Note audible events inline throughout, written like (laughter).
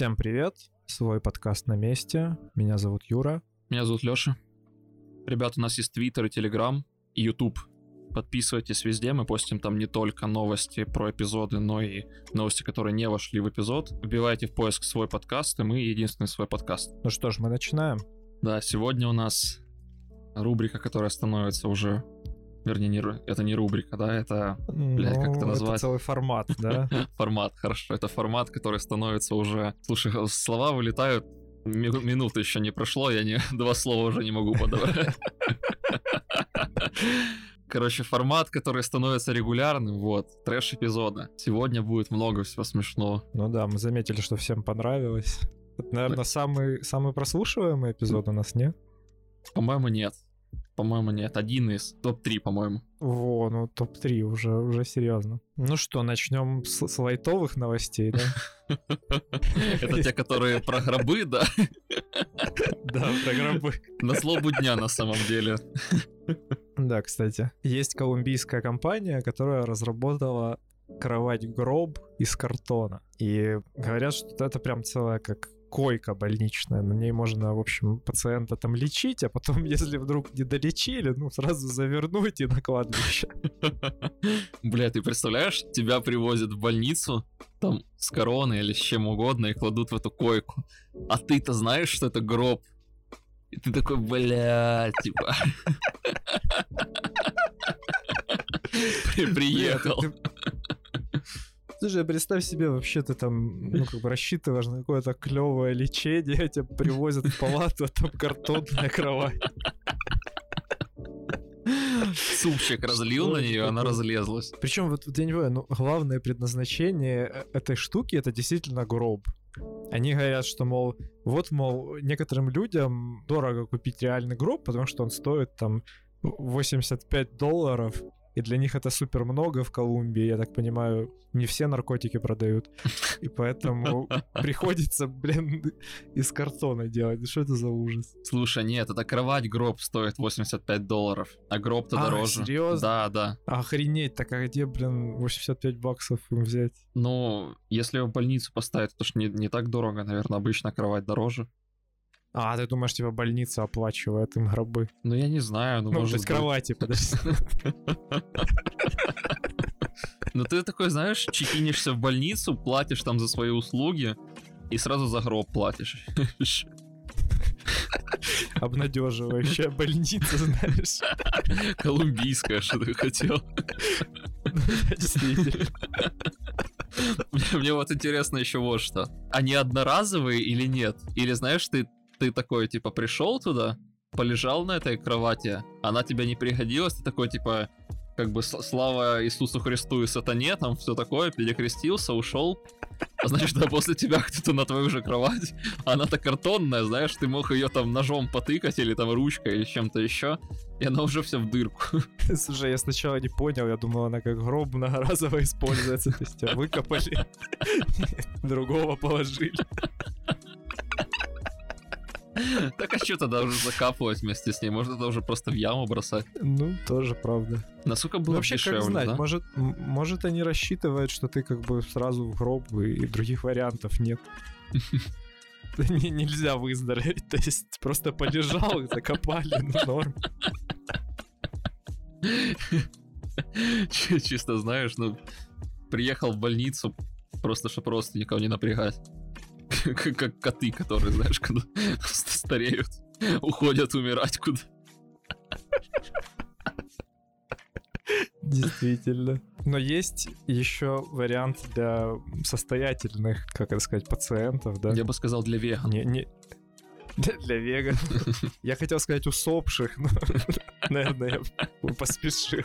Всем привет, свой подкаст на месте. Меня зовут Юра. Меня зовут Лёша. Ребят, у нас есть Твиттер и Телеграм, и Ютуб. Подписывайтесь везде, мы постим там не только новости про эпизоды, но и новости, которые не вошли в эпизод. Вбивайте в поиск свой подкаст, и мы единственный свой подкаст. Ну что ж, мы начинаем. Да, сегодня у нас рубрика, которая становится уже... Вернее, не, это не рубрика, да, это... Блядь, как это Ну, назвать? целый формат, (laughs) да? формат, хорошо. Это формат, который становится уже... Слушай, слова вылетают, ми- минуты еще не прошло, я не... (laughs) два слова уже не могу подобрать. (laughs) Короче, формат, который становится регулярным, вот, трэш-эпизода. Сегодня будет много всего смешного. Ну да, мы заметили, что всем понравилось. Это, наверное, самый, самый прослушиваемый эпизод у нас, нет? По-моему, нет. По-моему, нет. Один из топ-3, по-моему. Во, ну топ-3 уже, уже серьезно. Ну что, начнем с, с лайтовых новостей, да? (laughs) Это те, которые про гробы, да? (laughs) Да, про гробы. На злобу дня, на самом деле. Да, кстати. Есть колумбийская компания, которая разработала кровать-гроб из картона. И говорят, что это прям целая как койка больничная. На ней можно, в общем, пациента там лечить, а потом, (laughs) если вдруг не долечили, ну, сразу завернуть и на кладбище. Бля, ты представляешь, тебя привозят в больницу, там, с короной или с чем угодно, и кладут в эту койку. А ты-то знаешь, что это гроб. И ты такой, бля, типа... (laughs) При- Приехал. Слушай, представь себе, вообще ты там, ну, как бы рассчитываешь на какое-то клевое лечение, тебя привозят в палату, а там картонная кровать. Супчик разлил на нее, она разлезлась. Причем вот, я не понимаю, ну, главное предназначение э- этой штуки это действительно гроб. Они говорят, что, мол, вот, мол, некоторым людям дорого купить реальный гроб, потому что он стоит там 85 долларов, и для них это супер много в Колумбии, я так понимаю, не все наркотики продают, и поэтому (laughs) приходится, блин, из картона делать. Что это за ужас? Слушай, нет, это кровать гроб стоит 85 долларов, а гроб-то А, дороже. серьезно? Да, да. Охренеть, так а где, блин, 85 баксов им взять? Ну, если в больницу поставить, то ж не, не так дорого, наверное, обычно кровать дороже. А, ты думаешь, типа больница оплачивает им гробы? Ну, я не знаю, ну, Ну, может быть. кровати, подожди. (laughs) Ну, ты такой, знаешь, чекинишься в больницу, платишь там за свои услуги, и сразу за гроб платишь. (laughs) Обнадеживающая больница, знаешь. Колумбийская, что ты хотел. Мне вот интересно еще вот что. Они одноразовые или нет? Или знаешь, ты, ты такой, типа, пришел туда, полежал на этой кровати, она тебе не пригодилась, ты такой, типа, как бы слава Иисусу Христу и сатане, там все такое, перекрестился, ушел. А значит, да, после тебя кто-то на твою же кровать, а она-то картонная, знаешь, ты мог ее там ножом потыкать или там ручкой или чем-то еще, и она уже вся в дырку. (laughs) Слушай, я сначала не понял, я думал, она как гроб многоразово используется. То есть ее выкопали, (laughs) другого положили. (laughs) Так а что тогда уже закапывать вместе с ней? Может, это уже просто в яму бросать? Ну, тоже правда. Насколько Ну, было вообще, дешевле, как знать, да? может, может они рассчитывают, что ты как бы сразу в гроб, и, других вариантов нет. (laughs) Не- Нельзя выздороветь, то есть просто полежал и закопали, ну норм. (laughs) Чи- Чисто знаешь, ну, приехал в больницу, просто чтобы родственников не напрягать. (laughs) Как коты, которые, знаешь, когда стареют, уходят умирать куда. Действительно. Но есть еще вариант для состоятельных, как это сказать, пациентов, да? Я бы сказал для веган. Не, не... (laughs) Для, для веганов. (laughs) Я хотел сказать усопших, но, наверное, я поспешил.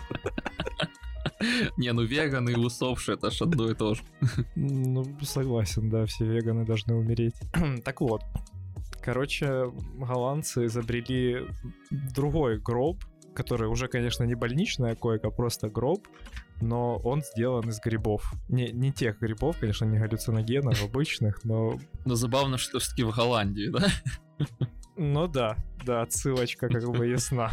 (laughs) Не, ну веганы и усопшие, это ж одно и то же. (laughs) Ну, согласен, да, все веганы должны умереть. (clears throat) так вот, короче, голландцы изобрели другой гроб, который уже, конечно, не больничная койка, а просто гроб, но он сделан из грибов. Не, не тех грибов, конечно, не галлюциногенов, обычных, но... Но забавно, что все-таки в Голландии, да? (laughs) Ну да, да, отсылочка как бы ясна.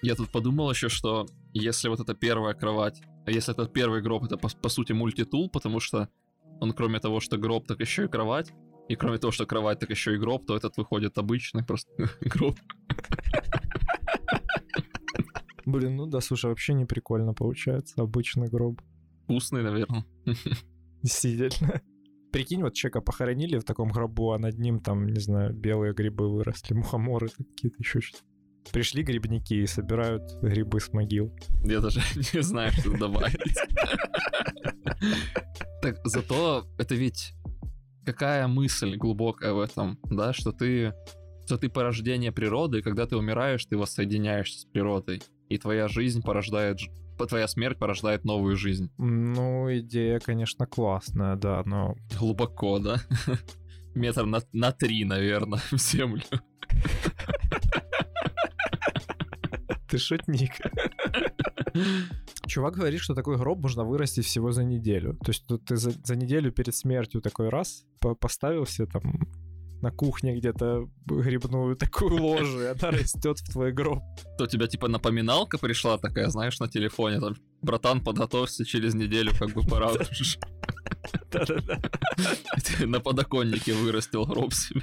Я тут подумал еще, что если вот эта первая кровать, если этот первый гроб, это по, по сути мультитул, потому что он кроме того, что гроб, так еще и кровать, И кроме того, что кровать, так еще и гроб, то этот выходит обычный просто (laughs) гроб. Блин, ну да, слушай, вообще не прикольно получается. Обычный гроб. Вкусный, наверное. Действительно. Прикинь, вот человека похоронили в таком гробу, а над ним там, не знаю, белые грибы выросли, мухоморы какие-то еще что-то. Пришли грибники и собирают грибы с могил. Я даже (laughs) не знаю, что добавить. Так, зато это ведь какая мысль глубокая в этом, да, что ты что ты порождение природы, и когда ты умираешь, ты воссоединяешься с природой, и твоя жизнь порождает твоя смерть порождает новую жизнь. Ну, идея, конечно, классная, да, но... Глубоко, да? (laughs) Метр на, на три, наверное, (laughs) в землю. Ты шутник. Чувак говорит, что такой гроб можно вырастить всего за неделю. То есть ты за, за неделю перед смертью такой раз поставил себе там на кухне где-то грибную такую (laughs) ложу, и она растет в твой гроб. То тебя типа напоминалка пришла такая, знаешь, на телефоне, там, братан, подготовься через неделю, как бы пора (laughs) Да-да-да. (laughs) На подоконнике вырастил гроб себе.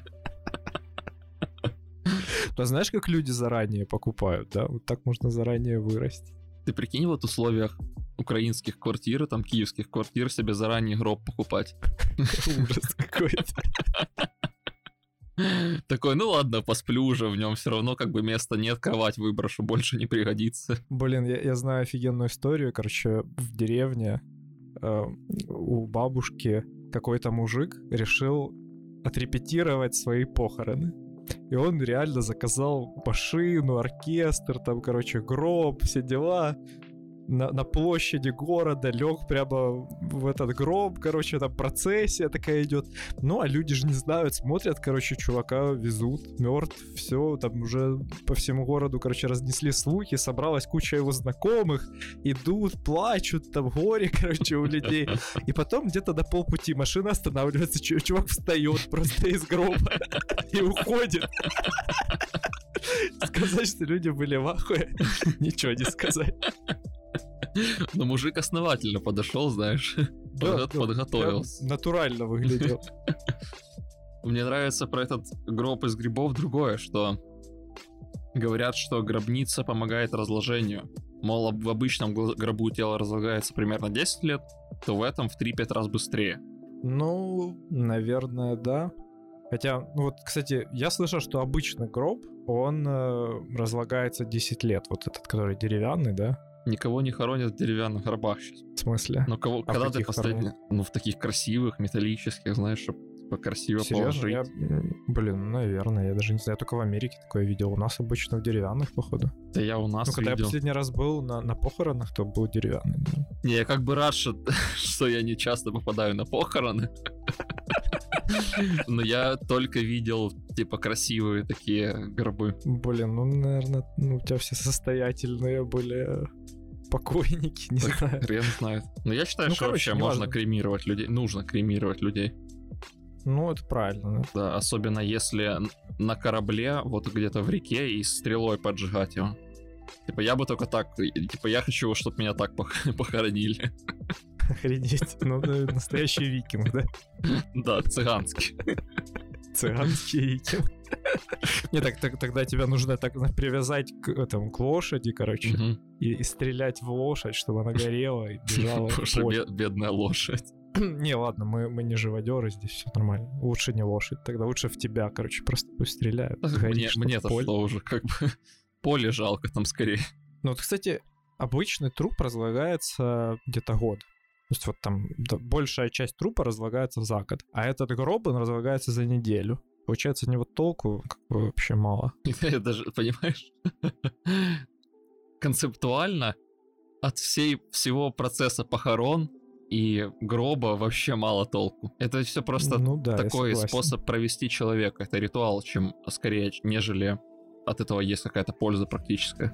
Но знаешь, как люди заранее покупают, да? Вот так можно заранее вырасти. Ты прикинь, вот в условиях украинских квартир, там, киевских квартир себе заранее гроб покупать. Ужас какой-то. Такой, ну ладно, посплю уже в нем, все равно как бы места нет, кровать выброшу, больше не пригодится. Блин, я, я знаю офигенную историю, короче, в деревне э, у бабушки какой-то мужик решил отрепетировать свои похороны. И он реально заказал машину, оркестр, там, короче, гроб, все дела на, на площади города, лег прямо в этот гроб, короче, там процессия такая идет. Ну, а люди же не знают, смотрят, короче, чувака везут, мертв, все, там уже по всему городу, короче, разнесли слухи, собралась куча его знакомых, идут, плачут, там горе, (laughs) короче, у людей. И потом где-то до полпути машина останавливается, чувак встает просто из гроба (laughs) и уходит. Сказать, что люди были в ахуе, (laughs) ничего не сказать. (laughs) Но мужик основательно подошел, знаешь, (laughs) да, подготовился. Натурально выглядел. (laughs) Мне нравится про этот гроб из грибов другое, что говорят, что гробница помогает разложению. Мол, в обычном гробу тело разлагается примерно 10 лет, то в этом в 3-5 раз быстрее. Ну, наверное, да. Хотя, ну вот, кстати, я слышал, что обычный гроб, он э, разлагается 10 лет. Вот этот, который деревянный, да? Никого не хоронят в деревянных гробах сейчас. В смысле? Ну, кого, а когда ты последний... Ну, в таких красивых, металлических, знаешь, чтобы красиво Серьезно? положить. Я... Блин, наверное, я даже не знаю, я только в Америке такое видел. У нас обычно в деревянных, походу. Да я у нас Ну, когда видел. я последний раз был на, на похоронах, то был деревянный. Да. Не, я как бы рад, что, (laughs) что я не часто попадаю на похороны. (laughs) (laughs) Но я только видел, типа, красивые такие гробы. Блин, ну, наверное, ну, у тебя все состоятельные были покойники, не так знаю. Хрен знает. Но я считаю, ну, что короче, вообще можно кремировать людей. Нужно кремировать людей. Ну, это правильно. Да? да, особенно если на корабле, вот где-то в реке, и стрелой поджигать его. Типа, я бы только так, типа, я хочу, чтобы меня так (laughs) похоронили. Охренеть. Ну, настоящий викинг, да? Да, цыганский. Цыганский викинг. Не, так, так тогда тебя нужно так привязать к, этому, к лошади, короче, угу. и, и стрелять в лошадь, чтобы она горела и бежала. Боже, бедная лошадь. (clears throat) Не, ладно, мы, мы не живодеры, здесь все нормально. Лучше не лошадь, тогда лучше в тебя, короче, просто пусть стреляют. Горишь, мне мне-то что уже, как бы, (laughs) поле жалко там скорее. Ну вот, кстати, обычный труп разлагается где-то год. То есть вот там да, большая часть трупа разлагается за год, а этот гроб, он разлагается за неделю. Получается, него толку как бы вообще мало. (laughs) Я даже, понимаешь, (laughs) концептуально от всей, всего процесса похорон и гроба вообще мало толку. Это все просто ну, да, такой способ провести человека. Это ритуал, чем скорее, нежели от этого есть какая-то польза практическая.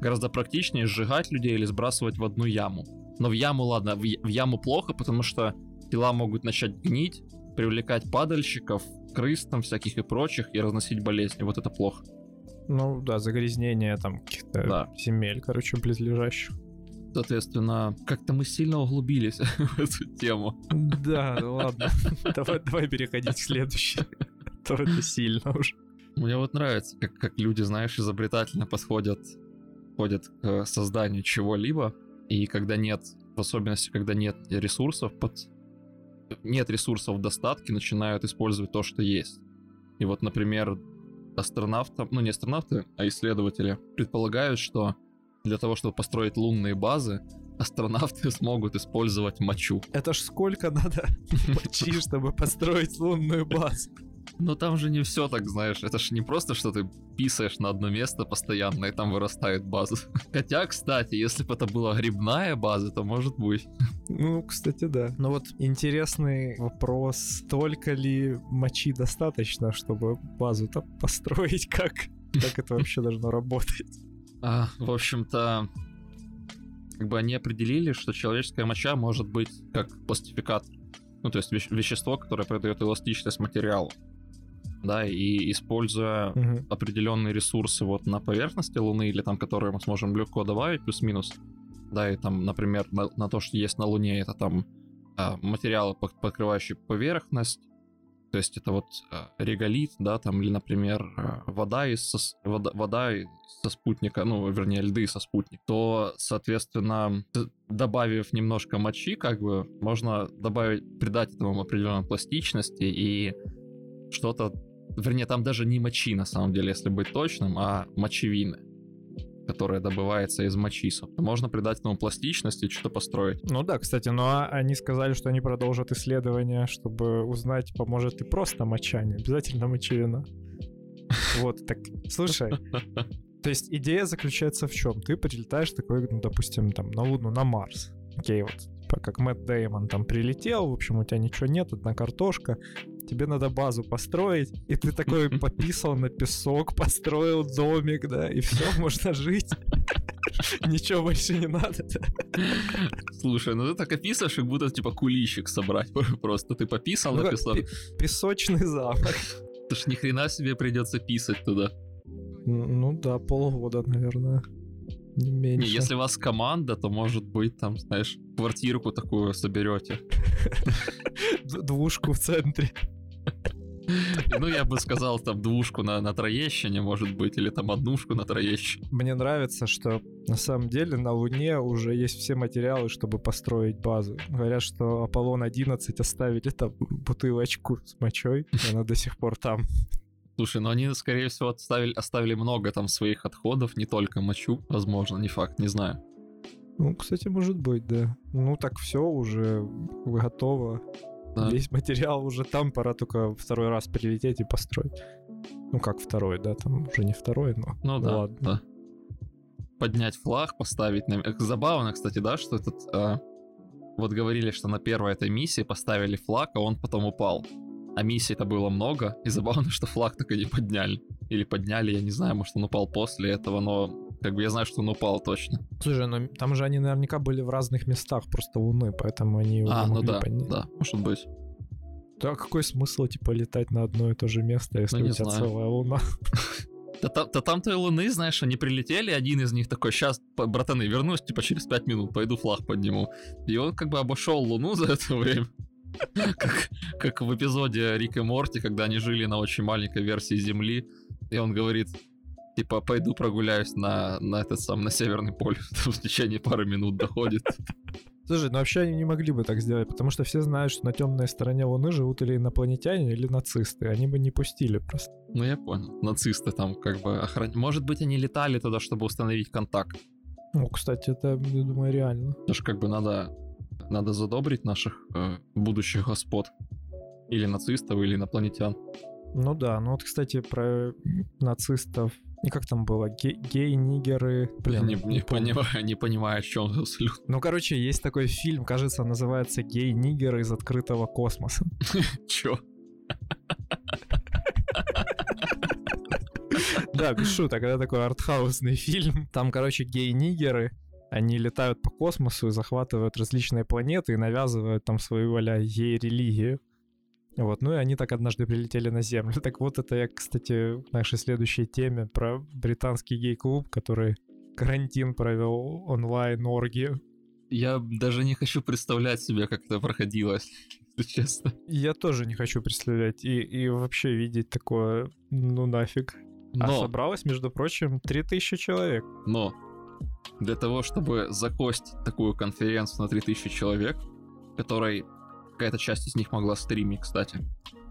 Гораздо практичнее сжигать людей или сбрасывать в одну яму. Но в яму, ладно, в, в яму плохо, потому что тела могут начать гнить, привлекать падальщиков, крыс там всяких и прочих, и разносить болезни. Вот это плохо. Ну да, загрязнение там каких-то да. земель, короче, близлежащих. Соответственно, как-то мы сильно углубились (laughs) в эту тему. Да, ладно. (laughs) Давай, давай переходить к следующей. То это сильно уже. Мне вот нравится, как, как люди, знаешь, изобретательно подходят, подходят к созданию чего-либо, и когда нет, в особенности, когда нет ресурсов под... Нет ресурсов в достатке, начинают использовать то, что есть. И вот, например, астронавты, ну не астронавты, а исследователи предполагают, что для того, чтобы построить лунные базы, астронавты (laughs) смогут использовать мочу. Это ж сколько надо (laughs) мочи, чтобы построить лунную базу? Но там же не все так, знаешь. Это ж не просто, что ты писаешь на одно место постоянно, и там вырастает база. (laughs) Хотя, кстати, если бы это была грибная база, то может быть. Ну, кстати, да. Но вот интересный вопрос, только ли мочи достаточно, чтобы базу-то построить, (laughs) как, как это вообще должно работать? А, в общем-то, как бы они определили, что человеческая моча может быть как пластификатор. Ну, то есть веще- вещество, которое придает эластичность материалу. Да, и используя Мгм. определенные ресурсы вот на поверхности Луны или там, которые мы сможем легко добавить, плюс-минус. Да, и там, например, на, на то, что есть на Луне, это там а, материалы, пок- покрывающие поверхность, то есть это вот а, реголит, да, там, или, например, а, вода из сос- вода, вода со спутника, ну, вернее, льды со спутника, то, соответственно, добавив немножко мочи, как бы, можно добавить, придать этому определенной пластичности и что-то, вернее, там даже не мочи, на самом деле, если быть точным, а мочевины, которая добывается из мочисов. Можно придать этому пластичности и что-то построить. Ну да, кстати, но а- они сказали, что они продолжат исследования, чтобы узнать, поможет ли просто моча, не обязательно мочевина. (laughs) Вот, так, слушай, то есть идея заключается в чем? Ты прилетаешь такой, ну, допустим, там, на Луну, на Марс. Окей, вот, как Мэтт Деймон там прилетел, в общем, у тебя ничего нет, одна картошка, тебе надо базу построить, и ты такой (laughs) пописал на песок, построил домик, да, и все, (laughs) можно жить. Ничего больше не надо. Слушай, ну ты так описываешь, как будто типа куличик собрать. Просто ты пописал, Ну, написал. пи- Песочный замок. Это ж ни хрена себе придется писать туда. Н- Ну да, полгода, наверное. Не меньше. Не, если у вас команда, то может быть там, знаешь, квартирку такую соберете. Двушку в центре. Ну, я бы сказал, там двушку на, на Троещине, может быть, или там однушку на Троещине. Мне нравится, что на самом деле на Луне уже есть все материалы, чтобы построить базу. Говорят, что Аполлон-11 оставили там бутылочку с мочой, и она до сих пор там. Слушай, ну они, скорее всего, оставили, оставили много там своих отходов, не только мочу, возможно, не факт, не знаю. Ну, кстати, может быть, да. Ну, так все уже готово. Да. Весь материал уже там, пора только второй раз прилететь и построить. Ну, как второй, да, там уже не второй, но... Ну да, ладно. да. Поднять флаг, поставить на... Забавно, кстати, да, что этот... а, Вот говорили, что на первой этой миссии поставили флаг, а он потом упал. А миссий-то было много, и забавно, что флаг так и не подняли. Или подняли, я не знаю, может он упал после этого, но как бы я знаю, что он упал точно. Слушай, ну там же они наверняка были в разных местах просто Луны, поэтому они его а, не ну могли да, поднять. да, может быть. Да какой смысл, типа, летать на одно и то же место, если Ну, у тебя знаю. целая Луна? (laughs) (laughs) Да, там- да там-то и Луны, знаешь, они прилетели, один из них такой, сейчас, братаны, вернусь, типа, через пять минут, пойду флаг подниму. И он как бы обошел Луну за это время. Как, как в эпизоде Рик и Морти, когда они жили на очень маленькой версии Земли, и он говорит, типа, пойду прогуляюсь на, на этот сам, на Северный полюс. (laughs) В течение пары минут доходит. Слушай, ну вообще они не могли бы так сделать, потому что все знают, что на темной стороне Луны живут или инопланетяне, или нацисты. Они бы не пустили просто. Ну, я понял. Нацисты там как бы охраняют. Может быть, они летали туда, чтобы установить контакт. Ну, кстати, это, я думаю, реально. Потому что как бы надо, надо задобрить наших э, будущих господ. Или нацистов, или инопланетян. Ну да, ну вот, кстати, про нацистов. И как там было? Ге- гей-нигеры. Блин, не, не помню. понимаю, не понимаю, о чем тут абсолютно. Ну, короче, есть такой фильм, кажется, называется «Гей-нигеры из открытого космоса». (laughs) Чё? Да, без шуток, это такой артхаусный фильм. Там, короче, гей-нигеры, они летают по космосу и захватывают различные планеты и навязывают там свою а гей-религию. Вот, ну и они так однажды прилетели на Землю. (laughs) Так вот, это я, кстати, к нашей следующей теме про британский гей-клуб, который карантин провел онлайн оргию. Я даже не хочу представлять себе, как это проходило, (laughs) если честно. Я тоже не хочу представлять и, и вообще видеть такое, ну нафиг. А Но, собралось, между прочим, 3000 человек. но, для того, чтобы закостить такую конференцию на 3000 человек, которой какая-то часть из них могла стримить, кстати,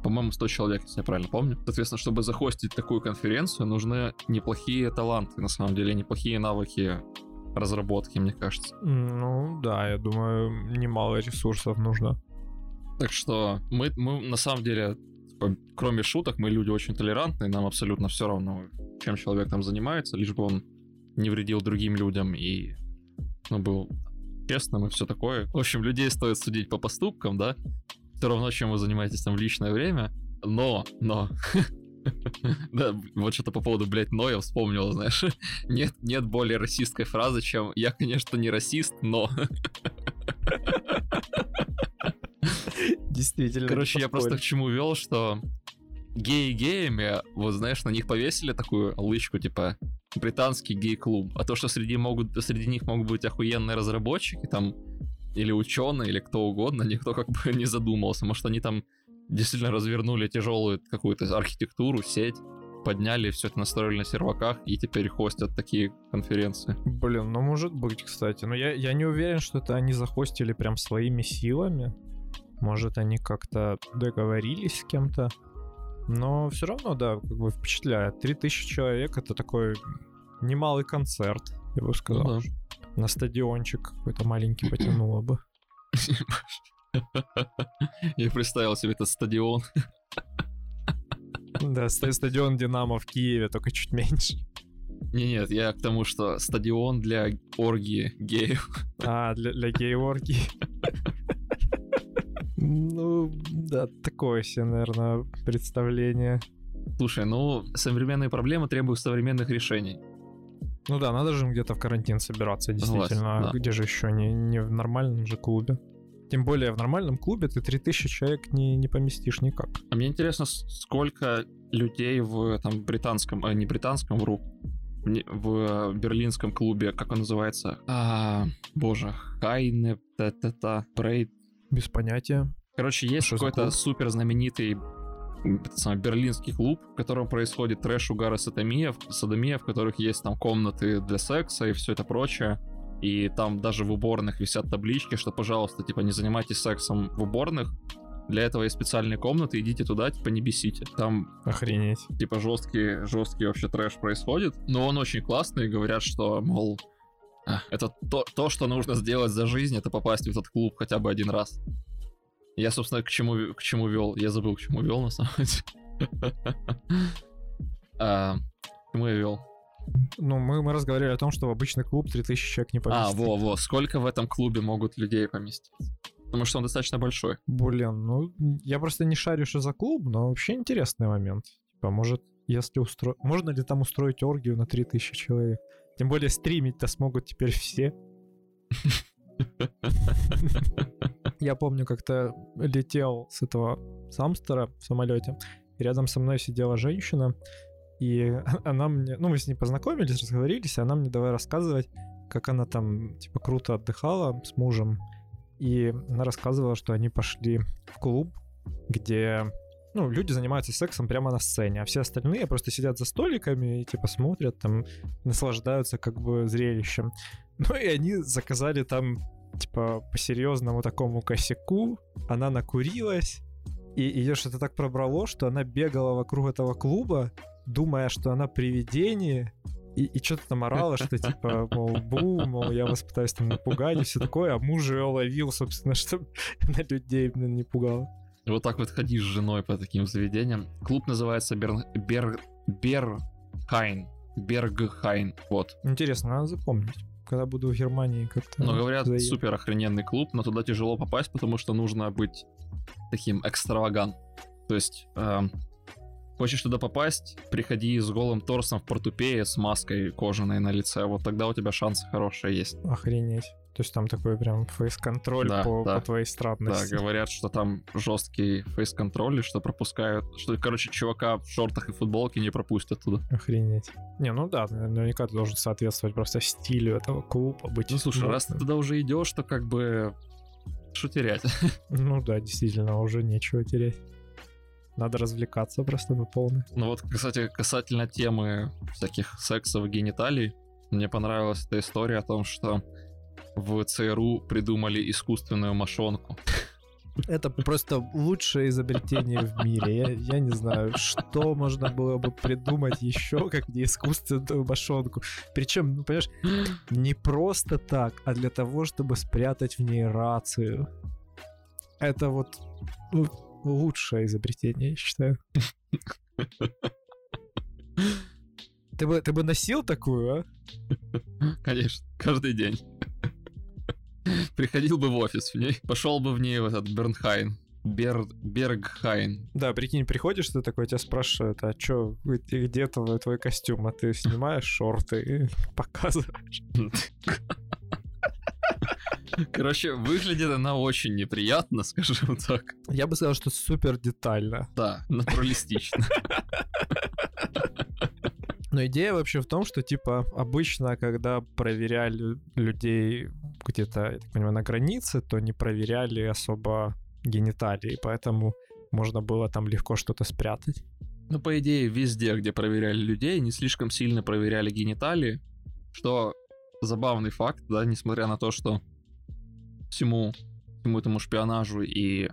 по-моему, 100 человек, если я правильно помню. Соответственно, чтобы захостить такую конференцию, нужны неплохие таланты, на самом деле, неплохие навыки разработки, мне кажется. Ну да, я думаю, немало ресурсов нужно. Так что мы, мы на самом деле, типа, кроме шуток, мы люди очень толерантные, нам абсолютно все равно, чем человек там занимается, лишь бы он не вредил другим людям и ну, был честным и все такое. В общем, людей стоит судить по поступкам, да? Все равно, чем вы занимаетесь там в личное время. Но, но, (laughs) да, вот что-то по поводу, блядь, но я вспомнил, знаешь. (laughs) Нет, нет более расистской фразы, чем «я, конечно, не расист, но...» (laughs) Действительно. Короче, я просто к чему вел, что геи геями, вот знаешь, на них повесили такую лычку, типа британский гей-клуб. А то, что среди, могут, среди них могут быть охуенные разработчики, там, или ученые, или кто угодно, никто как бы не задумывался. Может, они там действительно развернули тяжелую какую-то архитектуру, сеть, подняли все это настроили на серваках и теперь хостят такие конференции. Блин, ну может быть, кстати. Но я, я не уверен, что это они захостили прям своими силами. Может, они как-то договорились с кем-то. Но все равно, да, как бы впечатляет. 3000 человек — это такой немалый концерт, я бы сказал. Ну На стадиончик какой-то маленький потянуло бы. (laughs) Я представил себе этот стадион. Да, ста- стадион Динамо в Киеве, только чуть меньше. Не, нет, я к тому, что стадион для оргии геев. А, для, для гей-оргии. Ну, да, такое себе, наверное, представление. Слушай, ну, современные проблемы требуют современных решений. Ну да, надо же где-то в карантин собираться, действительно. да. Где же еще? Не, не в нормальном же клубе. Тем более в нормальном клубе ты 3000 человек не, не поместишь никак. А мне интересно, сколько людей в там британском, а не британском, вру, не- в берлинском клубе, как он называется? А, боже, Хайне, та-та-та, Брейд. Без понятия. Короче, есть какой-то супер знаменитый самый берлинский клуб, в котором происходит трэш, угар и садомия, в- которых есть там комнаты для секса и все это прочее. И там даже в уборных висят таблички, что, пожалуйста, типа, не занимайтесь сексом в уборных. Для этого есть специальные комнаты, идите туда, типа, не бесите. Там Охренеть. типа жесткий, жесткий вообще трэш происходит. Но он очень классный, говорят, что, мол, это то, то, что нужно сделать за жизнь, это попасть в этот клуб хотя бы один раз. Я, собственно, к чему, к чему вел. Я забыл, к чему вел, на самом деле. (laughs) А, К чему я вел? Ну, мы, мы разговаривали о том, что в обычный клуб 3000 человек не А, поместить. во, во, сколько в этом клубе могут людей поместиться? Потому что он достаточно большой. Блин, ну, я просто не шарю, что за клуб, но вообще интересный момент. Типа, может, если устро... Можно ли там устроить оргию на 3000 человек? Тем более стримить-то смогут теперь все. (laughs) Я помню, как-то летел с этого самстера в самолете, и рядом со мной сидела женщина, и (laughs) она мне, ну, мы с ней познакомились, разговорились, и она мне давай рассказывать, как она там, типа, круто отдыхала с мужем, и она рассказывала, что они пошли в клуб, где, ну, люди занимаются сексом прямо на сцене, а все остальные просто сидят за столиками и, типа, смотрят, там, наслаждаются, как бы, зрелищем. (laughs) Ну, и они заказали там типа, по серьезному такому косяку, она накурилась, и ее что-то так пробрало, что она бегала вокруг этого клуба, думая, что она привидение, и, и что-то там орала, что типа, (laughs) мол, бу, мол, я вас пытаюсь там напугать и все такое, а муж ее ловил, собственно, чтобы она (laughs) людей блин, не пугала. Вот так вот ходишь с женой по таким заведениям. Клуб называется Бер... Бер... Берхайн. Бергхайн. Вот. Интересно, надо запомнить. Когда буду в Германии как-то... Но говорят, заеду. супер охрененный клуб, но туда тяжело попасть, потому что нужно быть таким экстравагант. То есть, эм, Хочешь туда попасть, приходи с голым торсом в портупее с маской кожаной на лице, вот тогда у тебя шансы хорошие есть. Охренеть. То есть там такой прям фейс-контроль Да, по, да. по твоей Да, странности. говорят, что там жесткий фейс-контроль, и что пропускают, что, короче, чувака в шортах и футболке не пропустят туда. Охренеть. Не, ну да, наверняка ты должен соответствовать просто стилю этого клуба, быть... Ну, слушай, раз ты модным. туда уже идешь, то как бы что терять? (laughs) Ну да, действительно, уже нечего терять. Надо развлекаться просто по полной. Ну вот, кстати, касательно темы всяких сексов и гениталий, мне понравилась эта история о том, что в ЦРУ придумали искусственную мошонку. Это просто лучшее изобретение в мире. Я, я не знаю, что можно было бы придумать еще, как не искусственную мошонку. Причем, ну, понимаешь, не просто так, а для того, чтобы спрятать в ней рацию. Это вот ну, лучшее изобретение, я считаю. (laughs) Ты бы, ты бы носил такую, а? Конечно, каждый день. Приходил бы в офис в ней, пошел бы в ней в этот Бернхайн. Бер... Бергхайн. Да, прикинь, приходишь, ты такой, тебя спрашивают, а чё, где, твой, твой костюм? А ты снимаешь шорты и (laughs) показываешь. (laughs) Короче, выглядит она очень неприятно, (laughs) скажем так. Я бы сказал, что супер детально. Да, натуралистично. (laughs) (laughs) Но идея вообще в том, что, типа, обычно, когда проверяли людей где-то, я так понимаю, на границе, то не проверяли особо гениталии, поэтому можно было там легко что-то спрятать. Ну, по идее, везде, где проверяли людей, не слишком сильно проверяли гениталии, что забавный факт, да, несмотря на то, что всему, всему этому шпионажу и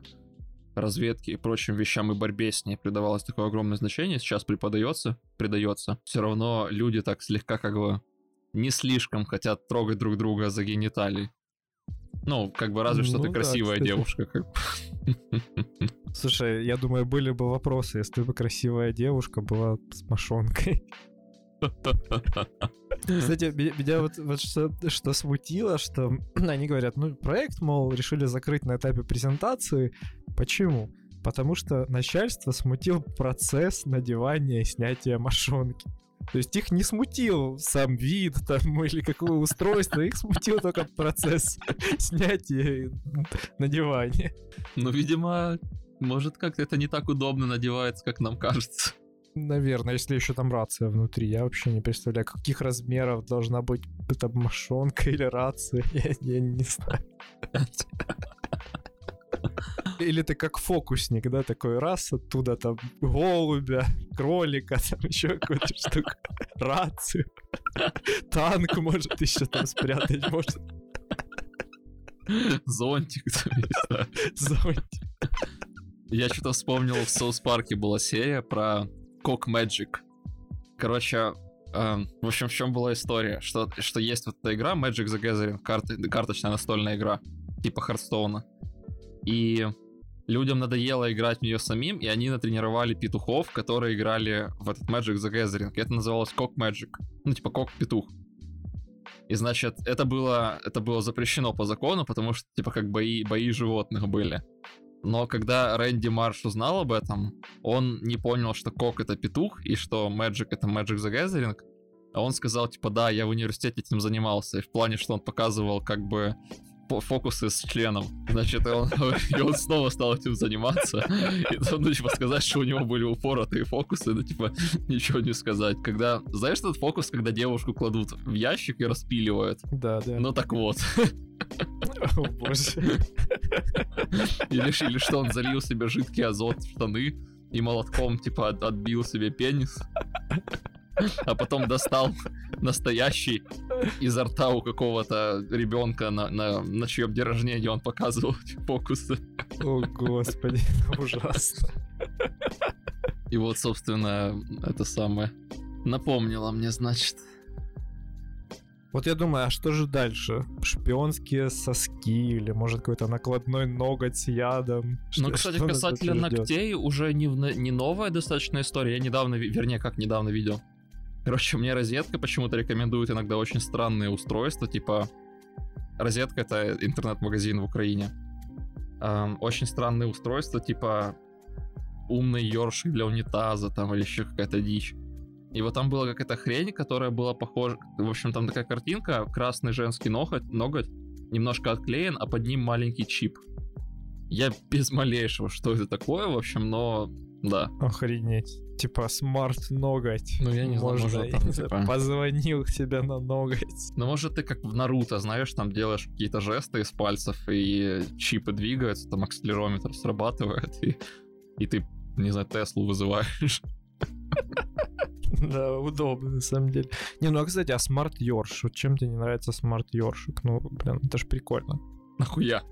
разведке и прочим вещам и борьбе с ней придавалось такое огромное значение, сейчас преподается, придается, все равно люди так слегка как бы не слишком хотят трогать друг друга за гениталии. Ну, как бы разве что Ну ты да, красивая кстати. девушка. Как... бы. (laughs) Слушай, я думаю, были бы вопросы, если бы красивая девушка была с мошонкой. (laughs) (laughs) Кстати, ме- меня вот, вот что, что смутило, что (clears throat) они говорят, ну, проект, мол, решили закрыть на этапе презентации. Почему? Потому что начальство смутил процесс надевания и снятия мошонки. То есть их не смутил сам вид там (laughs) или какое устройство, их смутил только процесс (laughs) снятия и надевания. Ну, видимо, может, как-то это не так удобно надевается, как нам кажется. Наверное, если еще там рация внутри. Я вообще не представляю, каких размеров должна быть эта мошонка или рация. (laughs) Я, я не знаю. Или ты как фокусник, да, такой раз оттуда там голубя, кролика, там еще какую-то штуку, рацию, танк может еще там спрятать, может Зонтик, (laughs) зонтик. Я что-то вспомнил, в South Park е была серия про Cock Magic. Короче, эм, в общем, в чем была история? Что, что есть вот эта игра Magic the Gathering, карты, карточная настольная игра, типа Hearthstone а. И людям надоело играть в нее самим, и они натренировали петухов, которые играли в этот Magic the Gathering. Это называлось Cock Magic. Ну, типа cock - петух. И значит, это было, это было запрещено по закону, потому что, типа, как бои, бои животных были. Но когда Рэнди Марш узнал об этом, он не понял, что Кок это петух, и что Magic это Magic the Gathering. А он сказал, типа, да, я в университете этим занимался. И в плане, что он показывал, как бы, фо- фокусы с членом. Значит, и он, (laughs) и он снова стал этим заниматься. И, ну, типа, сказать, что у него были упоротые фокусы, ну, типа, ничего не сказать. Когда, знаешь, этот фокус, когда девушку кладут в ящик и распиливают? Да, да. Ну, так вот. (laughs) (laughs) О, боже. Или, что он залил себе жидкий азот в штаны и молотком, типа, от- отбил себе пенис. А потом достал настоящий изо рта у какого-то ребенка, на, на, на чьем день рождения он показывал фокусы. О, господи, (laughs) ужасно. И вот, собственно, это самое напомнило мне, значит. Вот я думаю, а что же дальше? Шпионские соски или, может, какой-то накладной ноготь ядом? Ну, Что- кстати, что касательно ногтей, уже не, не новая достаточно история. Я недавно, вернее, как недавно видел. Короче, мне розетка почему-то рекомендует иногда очень странные устройства, типа... Розетка — это интернет-магазин в Украине. Ам, очень странные устройства, типа... умный ёршик для унитаза там или еще какая-то дичь. И вот там была какая-то хрень, которая была похожа... В общем, там такая картинка, красный женский ноготь, ноготь немножко отклеен, а под ним маленький чип. Я без малейшего, что это такое, в общем, но да. Охренеть. Типа smart ноготь. Ну, я не знаю, Можно, может, там, типа- позвонил себе на ноготь. Ну, может, ты как в Наруто, знаешь, там делаешь какие-то жесты из пальцев, и чипы двигаются, там акселерометр срабатывает, и, и ты, не знаю, Теслу вызываешь. (laughs) Да, удобно, на самом деле. Не, ну, а, кстати, а smart ёрш? Вот чем тебе не нравится smart ёршик? Ну, блин, это ж прикольно. Нахуя?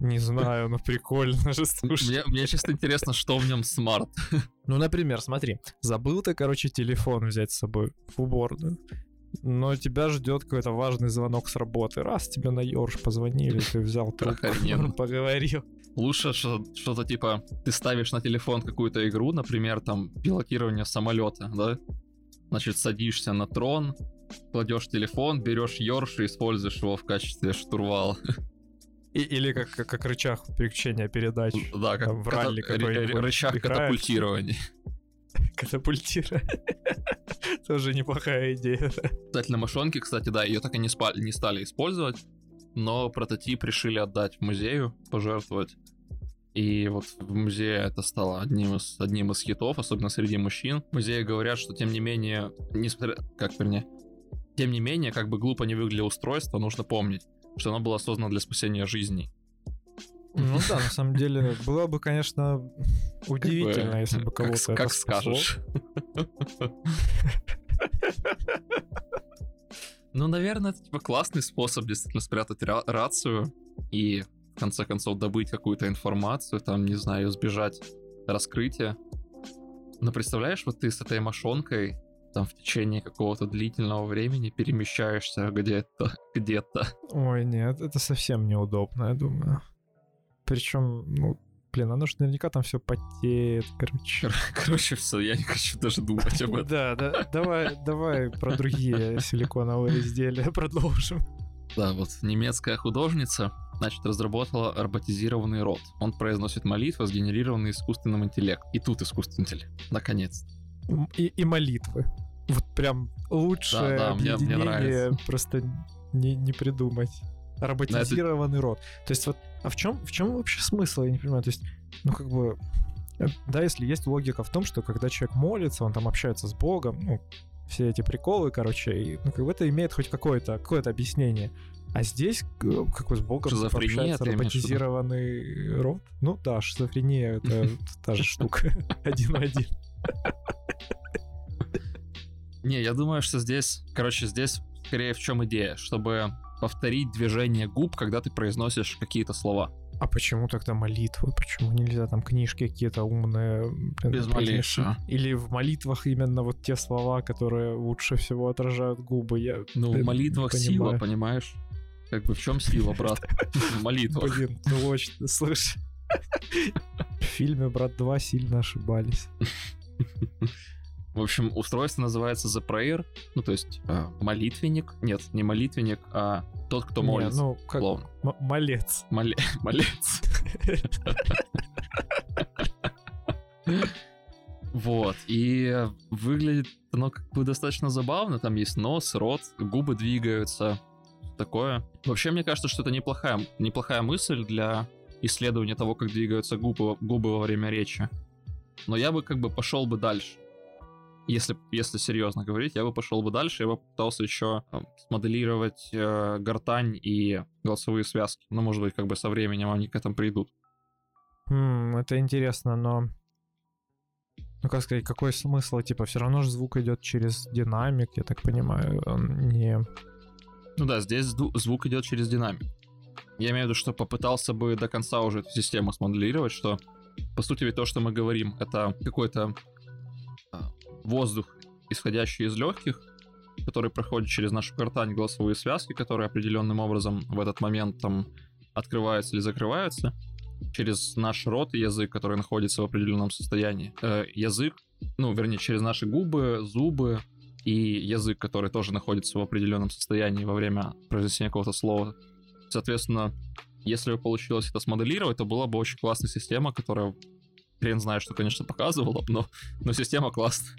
Не знаю, но прикольно же, слушай. Мне, мне честно интересно, что в нем смарт. Ну, например, смотри, забыл ты, короче, телефон взять с собой в уборную, но тебя ждет какой-то важный звонок с работы. Раз тебе на Йорш позвонили, ты взял трубку, (laughs) поговорил. Лучше что- что-то типа, ты ставишь на телефон какую-то игру, например, там, пилотирование самолета, да? Значит, садишься на трон, кладешь телефон, берешь Йорш и используешь его в качестве штурвала. (laughs) И- или как, как, как рычаг переключения передач. Да, как Там в ралли ката- какой-нибудь рычаг играешь. катапультирования. (laughs) Катапультира. (laughs) Тоже неплохая идея. Кстати, мошонки, кстати, да, ее так и не, спали, не стали использовать, но прототип решили отдать музею, пожертвовать. И вот в музее это стало одним из, одним из хитов, особенно среди мужчин. В музее говорят, что тем не менее, несмотря... Как, вернее, тем не менее, как бы глупо не выглядело устройство, нужно помнить, что оно было создано для спасения жизней. Ну да, на самом деле, было бы, конечно, (laughs) удивительно, если бы Как, кого-то как спасло. скажешь. (laughs) Ну, наверное, это типа классный способ действительно спрятать ра- рацию и в конце концов добыть какую-то информацию, там, не знаю, избежать раскрытия. Но представляешь, вот ты с этой мошонкой там в течение какого-то длительного времени перемещаешься где-то, где-то. Ой, нет, это совсем неудобно, я думаю. Причем, ну, блин, оно же наверняка там все потеет, короче. Короче, все, я не хочу даже думать об этом. Да, да, давай, давай про другие силиконовые изделия продолжим. Да, вот немецкая художница, значит, разработала роботизированный рот. Он произносит молитвы, сгенерированные искусственным интеллектом. И тут искусственный интеллект. Наконец. И, и молитвы. Вот прям лучшее Да, да, мне- мне нравится. просто не, не придумать. Роботизированный рот. То есть вот, а в чем, в чем вообще смысл, я не понимаю. То есть, ну как бы, э, да, если есть логика в том, что когда человек молится, он там общается с Богом, ну, все эти приколы, короче, и, ну, как бы это имеет хоть какое-то какое один А здесь, э, как бы с Богом общается роботизированный рот. Ну да, шизофрения — это (laughs) та же штука. (laughs) Один в один. Не, я думаю, что здесь, короче, здесь скорее в чем идея, чтобы повторить движение губ, когда ты произносишь какие-то слова. А почему тогда молитвы? Почему нельзя там книжки какие-то умные? Без малейшего. Или в молитвах именно вот те слова, которые лучше всего отражают губы? Я, Ну, в молитвах не сила, понимаю. понимаешь? Как бы в чем сила, (laughs) брат? В молитвах. Блин, точно, (laughs) слышь. В фильме «Брат 2» сильно ошибались. (laughs) В общем, устройство называется The Prayer, ну, то есть э, молитвенник. Нет, не молитвенник, а тот, кто Не, молится. ну, как Клоун. м- молец. Моле- (laughs) Молец. Вот, и выглядит оно как бы достаточно забавно, там есть нос, рот, губы двигаются, такое. Вообще, мне кажется, что это неплохая, неплохая мысль для исследования того, как двигаются губы, губы во время речи. Но я бы как бы пошел бы дальше. Если, если серьезно говорить, я бы пошел бы дальше, я бы пытался еще э, смоделировать э, гортань и голосовые связки. Ну, может быть, как бы со временем они к этому придут. М, это интересно, но... Ну, как сказать, какой смысл? Типа, все равно же звук идет через динамик, я так понимаю. Он не... Ну да, здесь звук идет через динамик. Я имею в виду, что попытался бы до конца уже эту систему смоделировать, что по сути ведь то, что мы говорим, это какой-то а, воздух, исходящий из легких, который проходит через нашу гортань голосовые связки, которые определенным образом в этот момент там открываются или закрываются, через наш рот и язык, который находится в определенном состоянии. Э, язык, ну, вернее, через наши губы, зубы, и язык, который тоже находится в определенном состоянии во время произнесения какого-то слова. Соответственно, если бы получилось это смоделировать, то была бы очень классная система, которая хрен знает, что, конечно, показывало, но, но система классная.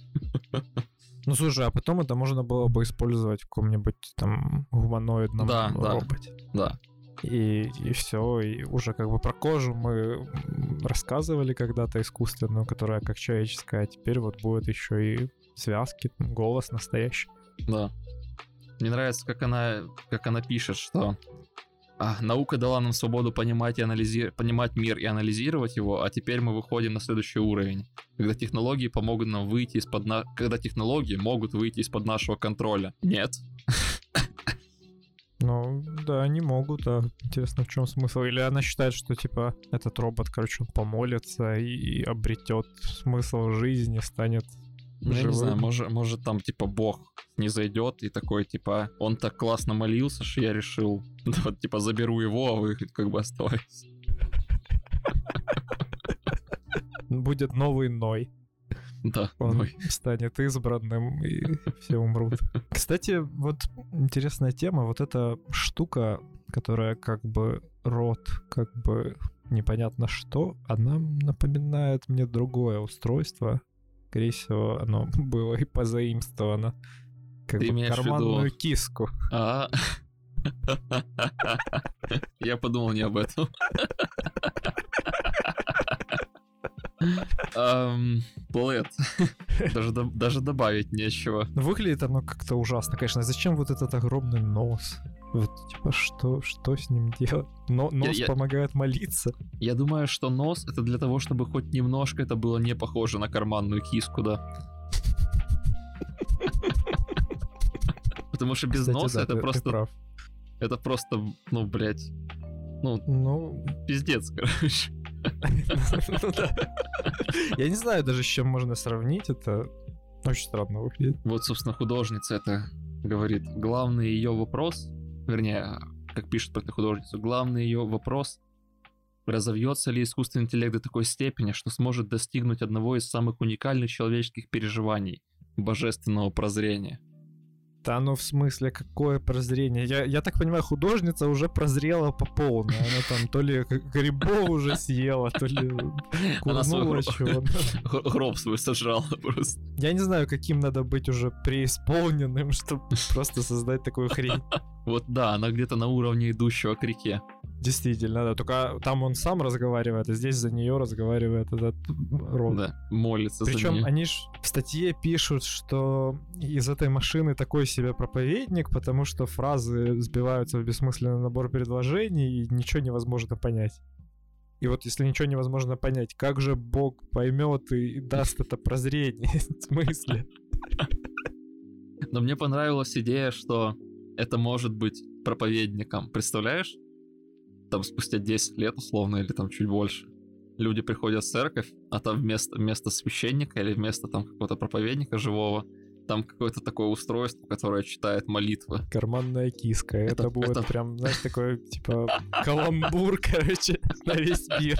Ну слушай, а потом это можно было бы использовать в каком-нибудь там гуманоидном Да, да. роботе. Да. И, и все, и уже как бы про кожу мы рассказывали когда-то искусственную, которая как человеческая, а теперь вот будет еще и связки, голос настоящий. Да. Мне нравится, как она, как она пишет, что а, наука дала нам свободу понимать, и анализи... понимать мир и анализировать его, а теперь мы выходим на следующий уровень, когда технологии помогут нам выйти из-под на... когда технологии могут выйти из-под нашего контроля. Нет. Ну, да, они могут, а интересно, в чем смысл? Или она считает, что, типа, этот робот, короче, он помолится и обретет смысл жизни, станет Ну, я не живым? знаю, может, может там типа бог не зайдет и такой типа он так классно молился, что я решил, (laughs) вот, типа заберу его, а вы как бы оставайтесь. Будет новый Ной. Да, Он ой. станет избранным, и все умрут. Кстати, вот интересная тема. Вот эта штука, которая как бы рот, как бы непонятно что, она напоминает мне другое устройство. Скорее всего, оно (laughs) было и позаимствовано. Как Ты бы карманную киску. А. (laughs) Я подумал не об этом. (laughs) Ам, Плэд. (laughs) Даже до- Даже добавить нечего. Но выглядит оно как-то ужасно, конечно. Зачем вот этот огромный нос? Вот, типа, что, что с ним делать? Но, нос я- помогает молиться. Я думаю, что нос это для того, чтобы хоть немножко это было не похоже на карманную киску, да. Потому что без Кстати, носа да, это ты- ты просто, прав. это просто, ну, блядь, ну, Ну, пиздец, короче. (laughs) Ну да. Я не знаю даже, с чем можно сравнить. Это очень странно выглядит. Вот, собственно, художница это говорит. Главный ее вопрос, вернее, как пишет про эту художницу, главный ее вопрос разовьется ли искусственный интеллект до такой степени, что сможет достигнуть одного из самых уникальных человеческих переживаний — божественного прозрения. Да, ну в смысле, какое прозрение? Я, я так понимаю, художница уже прозрела по полной. Она там то ли грибов уже съела, то ли курнула гроб- чего. (laughs) Гроб свой сожрала просто. Я не знаю, каким надо быть уже преисполненным, чтобы просто создать такую хрень. (laughs) Вот да, она где-то на уровне идущего к реке. Действительно, да. Только там он сам разговаривает, а здесь за нее разговаривает этот рот. Да, молится за Причем неё. они ж в статье пишут, что из этой машины такой себе проповедник, потому что фразы сбиваются в бессмысленный набор предложений, и ничего невозможно понять. И вот если ничего невозможно понять, как же Бог поймет и, и даст это прозрение? (laughs) В смысле? Но мне понравилась идея, что это может быть проповедником. Представляешь? Там спустя 10 лет, условно, или там чуть больше. Люди приходят в церковь, а там вместо, вместо священника или вместо там какого-то проповедника живого, там какое-то такое устройство, которое читает молитвы. Карманная киска. Это, Это- будет это- прям, знаешь, такой, типа, каламбур, (laughs) короче, на весь мир.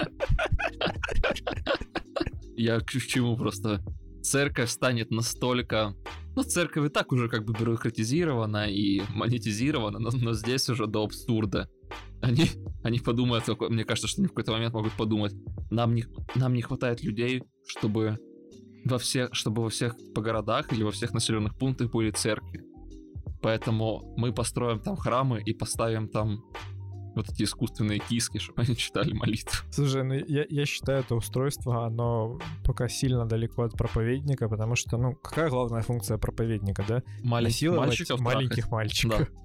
Я к к чему просто... Церковь станет настолько... Ну, церковь и так уже как бы бюрократизирована и монетизирована, но, но здесь уже до абсурда. Они, они подумают, мне кажется, что они в какой-то момент могут подумать, нам не, нам не хватает людей, чтобы во всех, чтобы во всех по городах или во всех населенных пунктах были церкви. Поэтому мы построим там храмы и поставим там вот эти искусственные киски, чтобы они читали молитвы. Слушай, ну я, я считаю, это устройство, оно пока сильно далеко от проповедника, потому что, ну, какая главная функция проповедника, да? Маленьких мальчиков маленьких мальчиков. (laughs)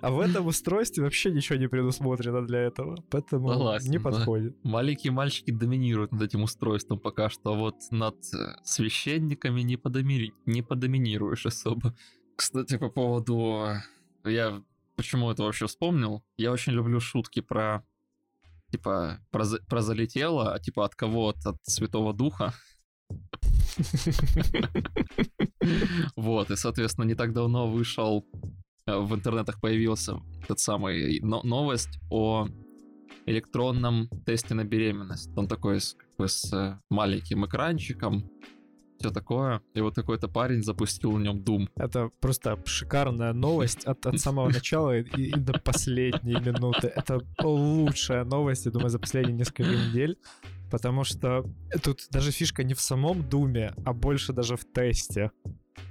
А в этом устройстве вообще ничего не предусмотрено для этого, поэтому не подходит. Маленькие мальчики доминируют над этим устройством пока что, а вот над э, священниками не подоминируешь особо. Кстати, по поводу... Я почему это вообще вспомнил? Я очень люблю шутки про... Типа, про, про залетело, а типа от кого? От, от Святого Духа. (laughs) Вот, и, соответственно, не так давно вышел, э, в интернетах появился тот самый но- новость о электронном тесте на беременность. Он такой с, как бы с э, маленьким экранчиком, все такое. И вот какой-то парень запустил на нем Doom. Это просто шикарная новость от, от самого (laughs) начала и, и до последней минуты. Это лучшая новость, я думаю, за последние несколько недель. Потому что тут даже фишка не в самом Думе, а больше даже в тесте.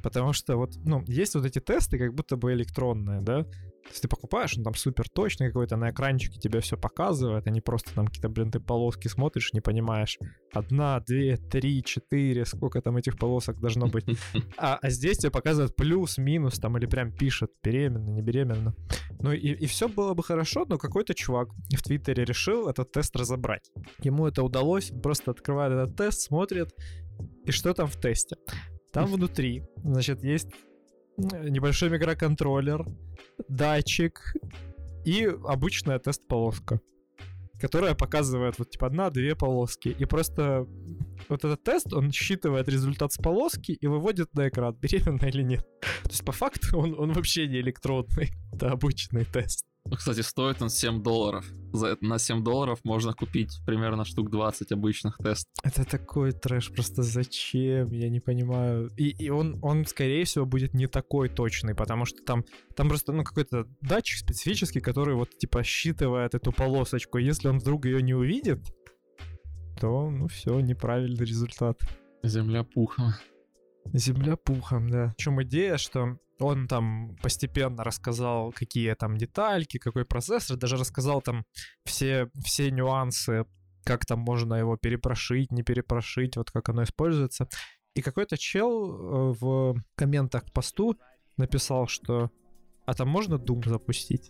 Потому что вот, ну, есть вот эти тесты, как будто бы электронные, да? Есть ты покупаешь, он там супер точный какой-то, на экранчике тебе все показывает, а не просто там какие-то, блин, ты полоски смотришь, не понимаешь. Одна, две, три, четыре, сколько там этих полосок должно быть. (laughs) А, а здесь тебе показывают плюс, минус, там, или прям пишет, беременна, не беременна. Ну и, и все было бы хорошо, но какой-то чувак в Твиттере решил этот тест разобрать. Ему это удалось, просто открывает этот тест, смотрит, и что там в тесте? Там внутри, значит, есть небольшой микроконтроллер, датчик и обычная тест-полоска, которая показывает вот типа одна-две полоски. И просто вот этот тест, он считывает результат с полоски и выводит на экран, (laughs) беременна или нет. То есть по факту он, он вообще не электронный, это обычный тест. Ну, кстати, стоит он 7 долларов. За это на 7 долларов можно купить примерно штук 20 обычных тестов. Это такой трэш, просто зачем? Я не понимаю. И, и он, он, скорее всего, будет не такой точный, потому что там, там просто, ну, какой-то датчик специфический, который вот, типа, считывает эту полосочку. Если он вдруг ее не увидит, то, ну, все, неправильный результат. Земля пухом. Земля пухом, да. В чем идея, что он там постепенно рассказал, какие там детальки, какой процессор, даже рассказал там все, все нюансы, как там можно его перепрошить, не перепрошить, вот как оно используется. И какой-то чел э, в комментах к посту написал, что а там можно Doom запустить?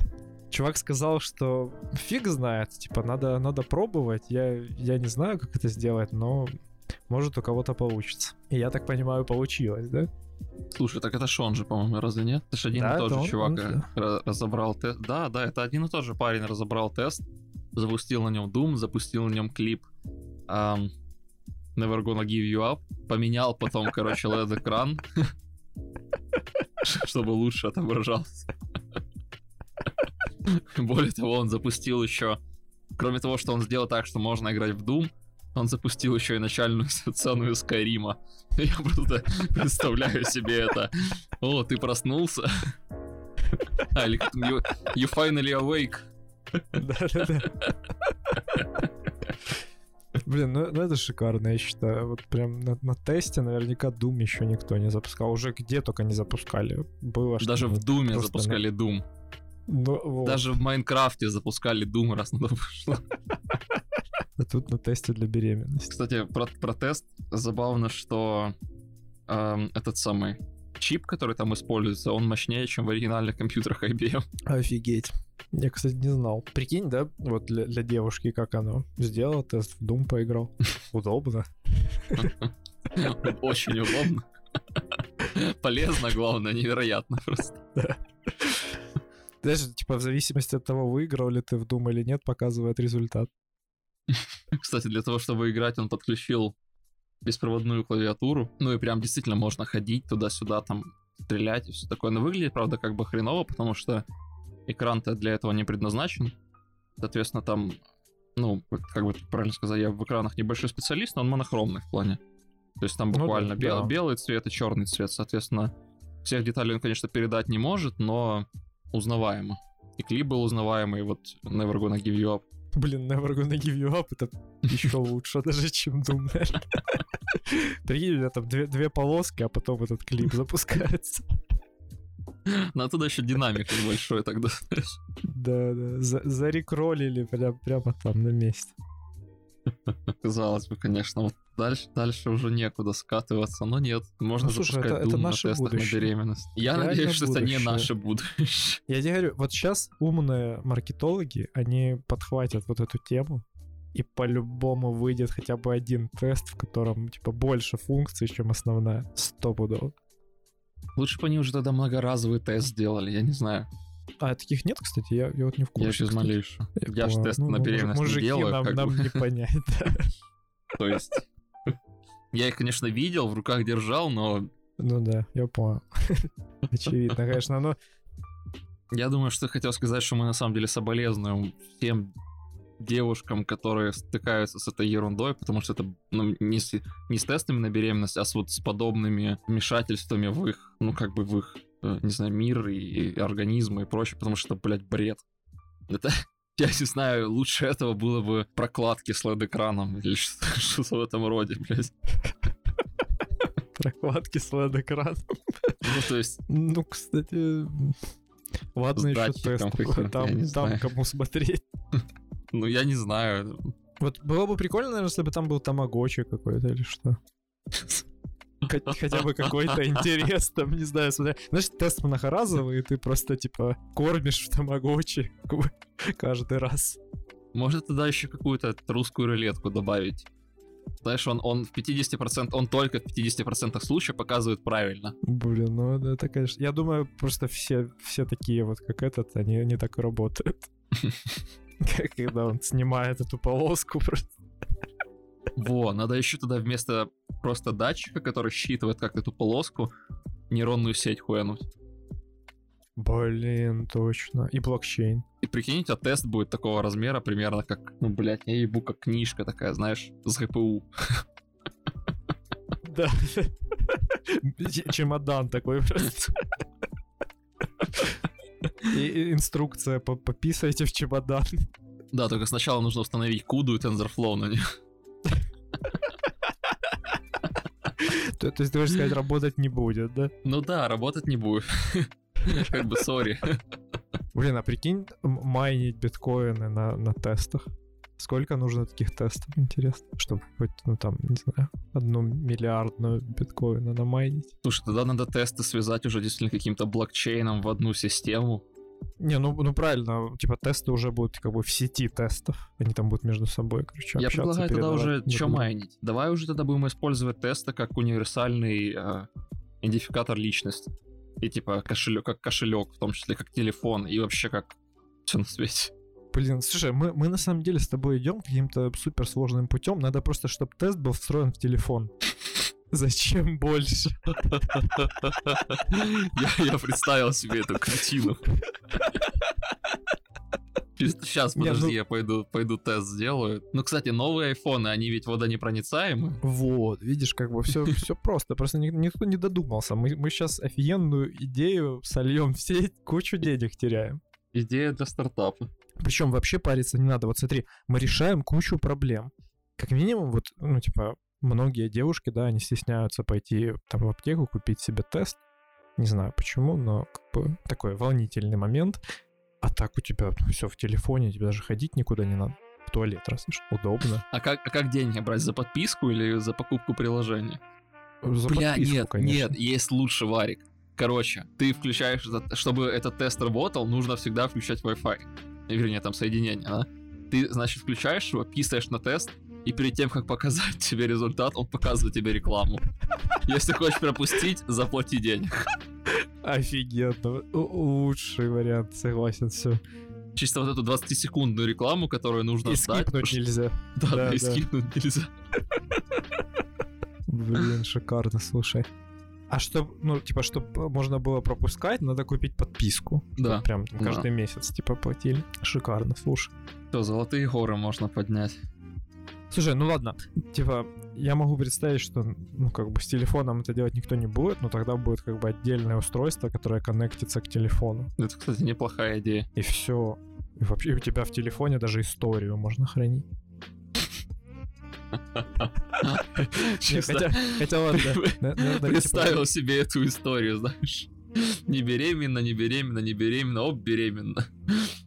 Чувак сказал, что фиг знает, типа, надо, надо пробовать. Я, я не знаю, как это сделать, но может у кого-то получится. И я так понимаю, получилось, да? Слушай, так это Шон же, по-моему, разве нет? Это же один да, и тот же он, чувак он, э, да. разобрал тест. Да, да, это один и тот же парень разобрал тест, запустил на нем Doom, запустил на нем клип um, Never Gonna Give You Up, поменял потом, короче, LED-экран, (laughs) чтобы лучше отображался. (laughs) Более того, он запустил еще, кроме того, что он сделал так, что можно играть в Doom, он запустил еще и начальную цену Скайрима. (laughs) Я просто представляю себе это. О, ты проснулся? (laughs) А, или you, you finally awake. Да-да-да. Блин, ну, ну это шикарно, я считаю. Вот прям на, на тесте наверняка Doom еще никто не запускал. Уже где только не запускали. Было Даже в Думе запускали на... Doom. Ну, вот. Даже в Майнкрафте запускали Doom, раз на то пошло. (laughs) А тут на тесте для беременности. Кстати, про, про тест забавно, что э, этот самый чип, который там используется, он мощнее, чем в оригинальных компьютерах IBM. Офигеть. Я, кстати, не знал. Прикинь, да, вот для, для девушки, как оно. Сделал тест, в Doom поиграл. (laughs) Удобно. (laughs) Очень удобно. Полезно, главное, невероятно просто. (laughs) Даже, типа, в зависимости от того, выиграл ли ты в Doom или нет, показывает результат. (laughs) Кстати, для того, чтобы играть, он подключил беспроводную клавиатуру. Ну и прям действительно можно ходить туда-сюда, там, стрелять и все такое. Но выглядит, правда, как бы хреново, потому что экран-то для этого не предназначен. Соответственно, там, ну, как бы правильно сказать, я в экранах небольшой специалист, но он монохромный в плане. То есть там ну буквально ну, да, бел- да. белый цвет и черный цвет. Соответственно, всех деталей он, конечно, передать не может, но узнаваемо. И клип был узнаваемый, вот Never Gonna Give You Up. Блин, Never Gonna Give You Up это еще лучше даже, чем Doom, Прикинь, у меня там две, две полоски, а потом этот клип запускается. Ну, оттуда еще динамик небольшой тогда. Да, да, за, зарекролили прям, прямо там на месте. Казалось бы, конечно, вот дальше, дальше уже некуда скатываться, но нет, можно ну, слушай, запускать это, это наше на будущее. на беременность. Я Реально надеюсь, что будущее. это не наше будущее. Я тебе говорю, вот сейчас умные маркетологи, они подхватят вот эту тему, и по-любому выйдет хотя бы один тест, в котором, типа, больше функций, чем основная. Стопудово. Лучше бы они уже тогда многоразовый тест сделали, я не знаю. А таких нет, кстати, я, я вот не в курсе. Я сейчас малейшую. Я, я же тест ну, на беременность не делаю. нам, нам бы. не понять, да. То есть... Я их, конечно, видел, в руках держал, но... Ну да, я понял. (laughs) Очевидно, конечно, но... Я думаю, что хотел сказать, что мы на самом деле соболезнуем всем девушкам, которые стыкаются с этой ерундой, потому что это ну, не, с, не с тестами на беременность, а с вот с подобными вмешательствами в их, ну как бы в их, э, не знаю, мир и, и организмы и прочее, потому что, блядь, бред. Это, я не знаю, лучше этого было бы прокладки с LED-экраном или (laughs) что-то в этом роде, блядь. Прокладки с LED-экраном. Ну, то есть... Ну, кстати, ладно еще тест. Там, там кому смотреть. Ну, я не знаю. Вот было бы прикольно, наверное, если бы там был тамагочи какой-то или что. (laughs) Хотя бы какой-то интерес, там, не знаю, смотря. Знаешь, тест многоразовый, и ты просто, типа, кормишь в тамагочи (laughs) каждый раз. Может, тогда еще какую-то русскую рулетку добавить. Знаешь, он, он в 50%, он только в 50% случаев показывает правильно. Блин, ну это, конечно... Я думаю, просто все, все такие вот, как этот, они не так и работают. (laughs) (laughs) Когда он снимает эту полоску просто. Во, надо еще туда вместо просто датчика, который считывает как эту полоску, нейронную сеть хуянуть. Блин, точно. И блокчейн. И прикиньте, а тест будет такого размера, примерно как, ну, блядь, я ебу, как книжка такая, знаешь, с ГПУ. Да. Чемодан такой просто. И инструкция, пописайте в чемодан. Да, только сначала нужно установить куду и TensorFlow на них. То, то есть ты хочешь сказать, работать не будет, да? Ну да, работать не будет. (laughs) Как бы, сори. Блин, а прикинь, майнить биткоины на, на тестах. Сколько нужно таких тестов, интересно, чтобы хоть, ну там, не знаю, одну миллиардную биткоина намайнить? Слушай, тогда надо тесты связать уже действительно каким-то блокчейном в одну систему. Не, ну, ну правильно, типа тесты уже будут как бы в сети тестов. Они там будут между собой, короче, Я предлагаю тогда уже что майнить? Давай уже тогда будем использовать тесты как универсальный э, идентификатор личности. И типа кошелек, как кошелек, в том числе как телефон, и вообще как все на свете. Блин, слушай, мы, мы на самом деле с тобой идем каким-то суперсложным путем. Надо просто, чтобы тест был встроен в телефон. Зачем больше? я, я представил себе эту картину. Сейчас, подожди, ну... я пойду, пойду тест сделаю. Ну, кстати, новые айфоны, они ведь водонепроницаемы. Вот, видишь, как бы все, (laughs) все просто. Просто никто не додумался. Мы, мы сейчас офигенную идею сольем в сеть, кучу денег теряем. Идея для стартапа. Причем вообще париться не надо. Вот смотри, мы решаем кучу проблем. Как минимум, вот, ну, типа, многие девушки, да, они стесняются пойти там в аптеку, купить себе тест. Не знаю почему, но как бы такой волнительный момент. А так у тебя ну, все в телефоне, тебе даже ходить никуда не надо. В туалет, раз удобно. А как, а как деньги брать? За подписку или за покупку приложения? За Бля, подписку, нет, конечно. нет, есть лучше варик. Короче, ты включаешь, чтобы этот тест работал, нужно всегда включать Wi-Fi. Вернее, там соединение, да? Ты, значит, включаешь его, писаешь на тест, и перед тем, как показать тебе результат, он показывает тебе рекламу. Если хочешь пропустить, заплати денег. Офигенно. Лучший вариант, согласен, все. Чисто вот эту 20-секундную рекламу, которую нужно и ждать. скипнуть что... нельзя. Да, да, да, и скипнуть нельзя. Блин, шикарно, слушай. А чтобы, ну, типа, чтобы можно было пропускать, надо купить подписку. Да. Прям каждый да. месяц, типа, платили. Шикарно, слушай. То, золотые горы можно поднять. Слушай, ну ладно, типа, я могу представить, что, ну, как бы с телефоном это делать никто не будет, но тогда будет как бы отдельное устройство, которое коннектится к телефону. Это, кстати, неплохая идея. И все. И вообще у тебя в телефоне даже историю можно хранить. Хотя ладно. Представил себе эту историю, знаешь. Не беременна, не беременна, не беременна, оп, беременна.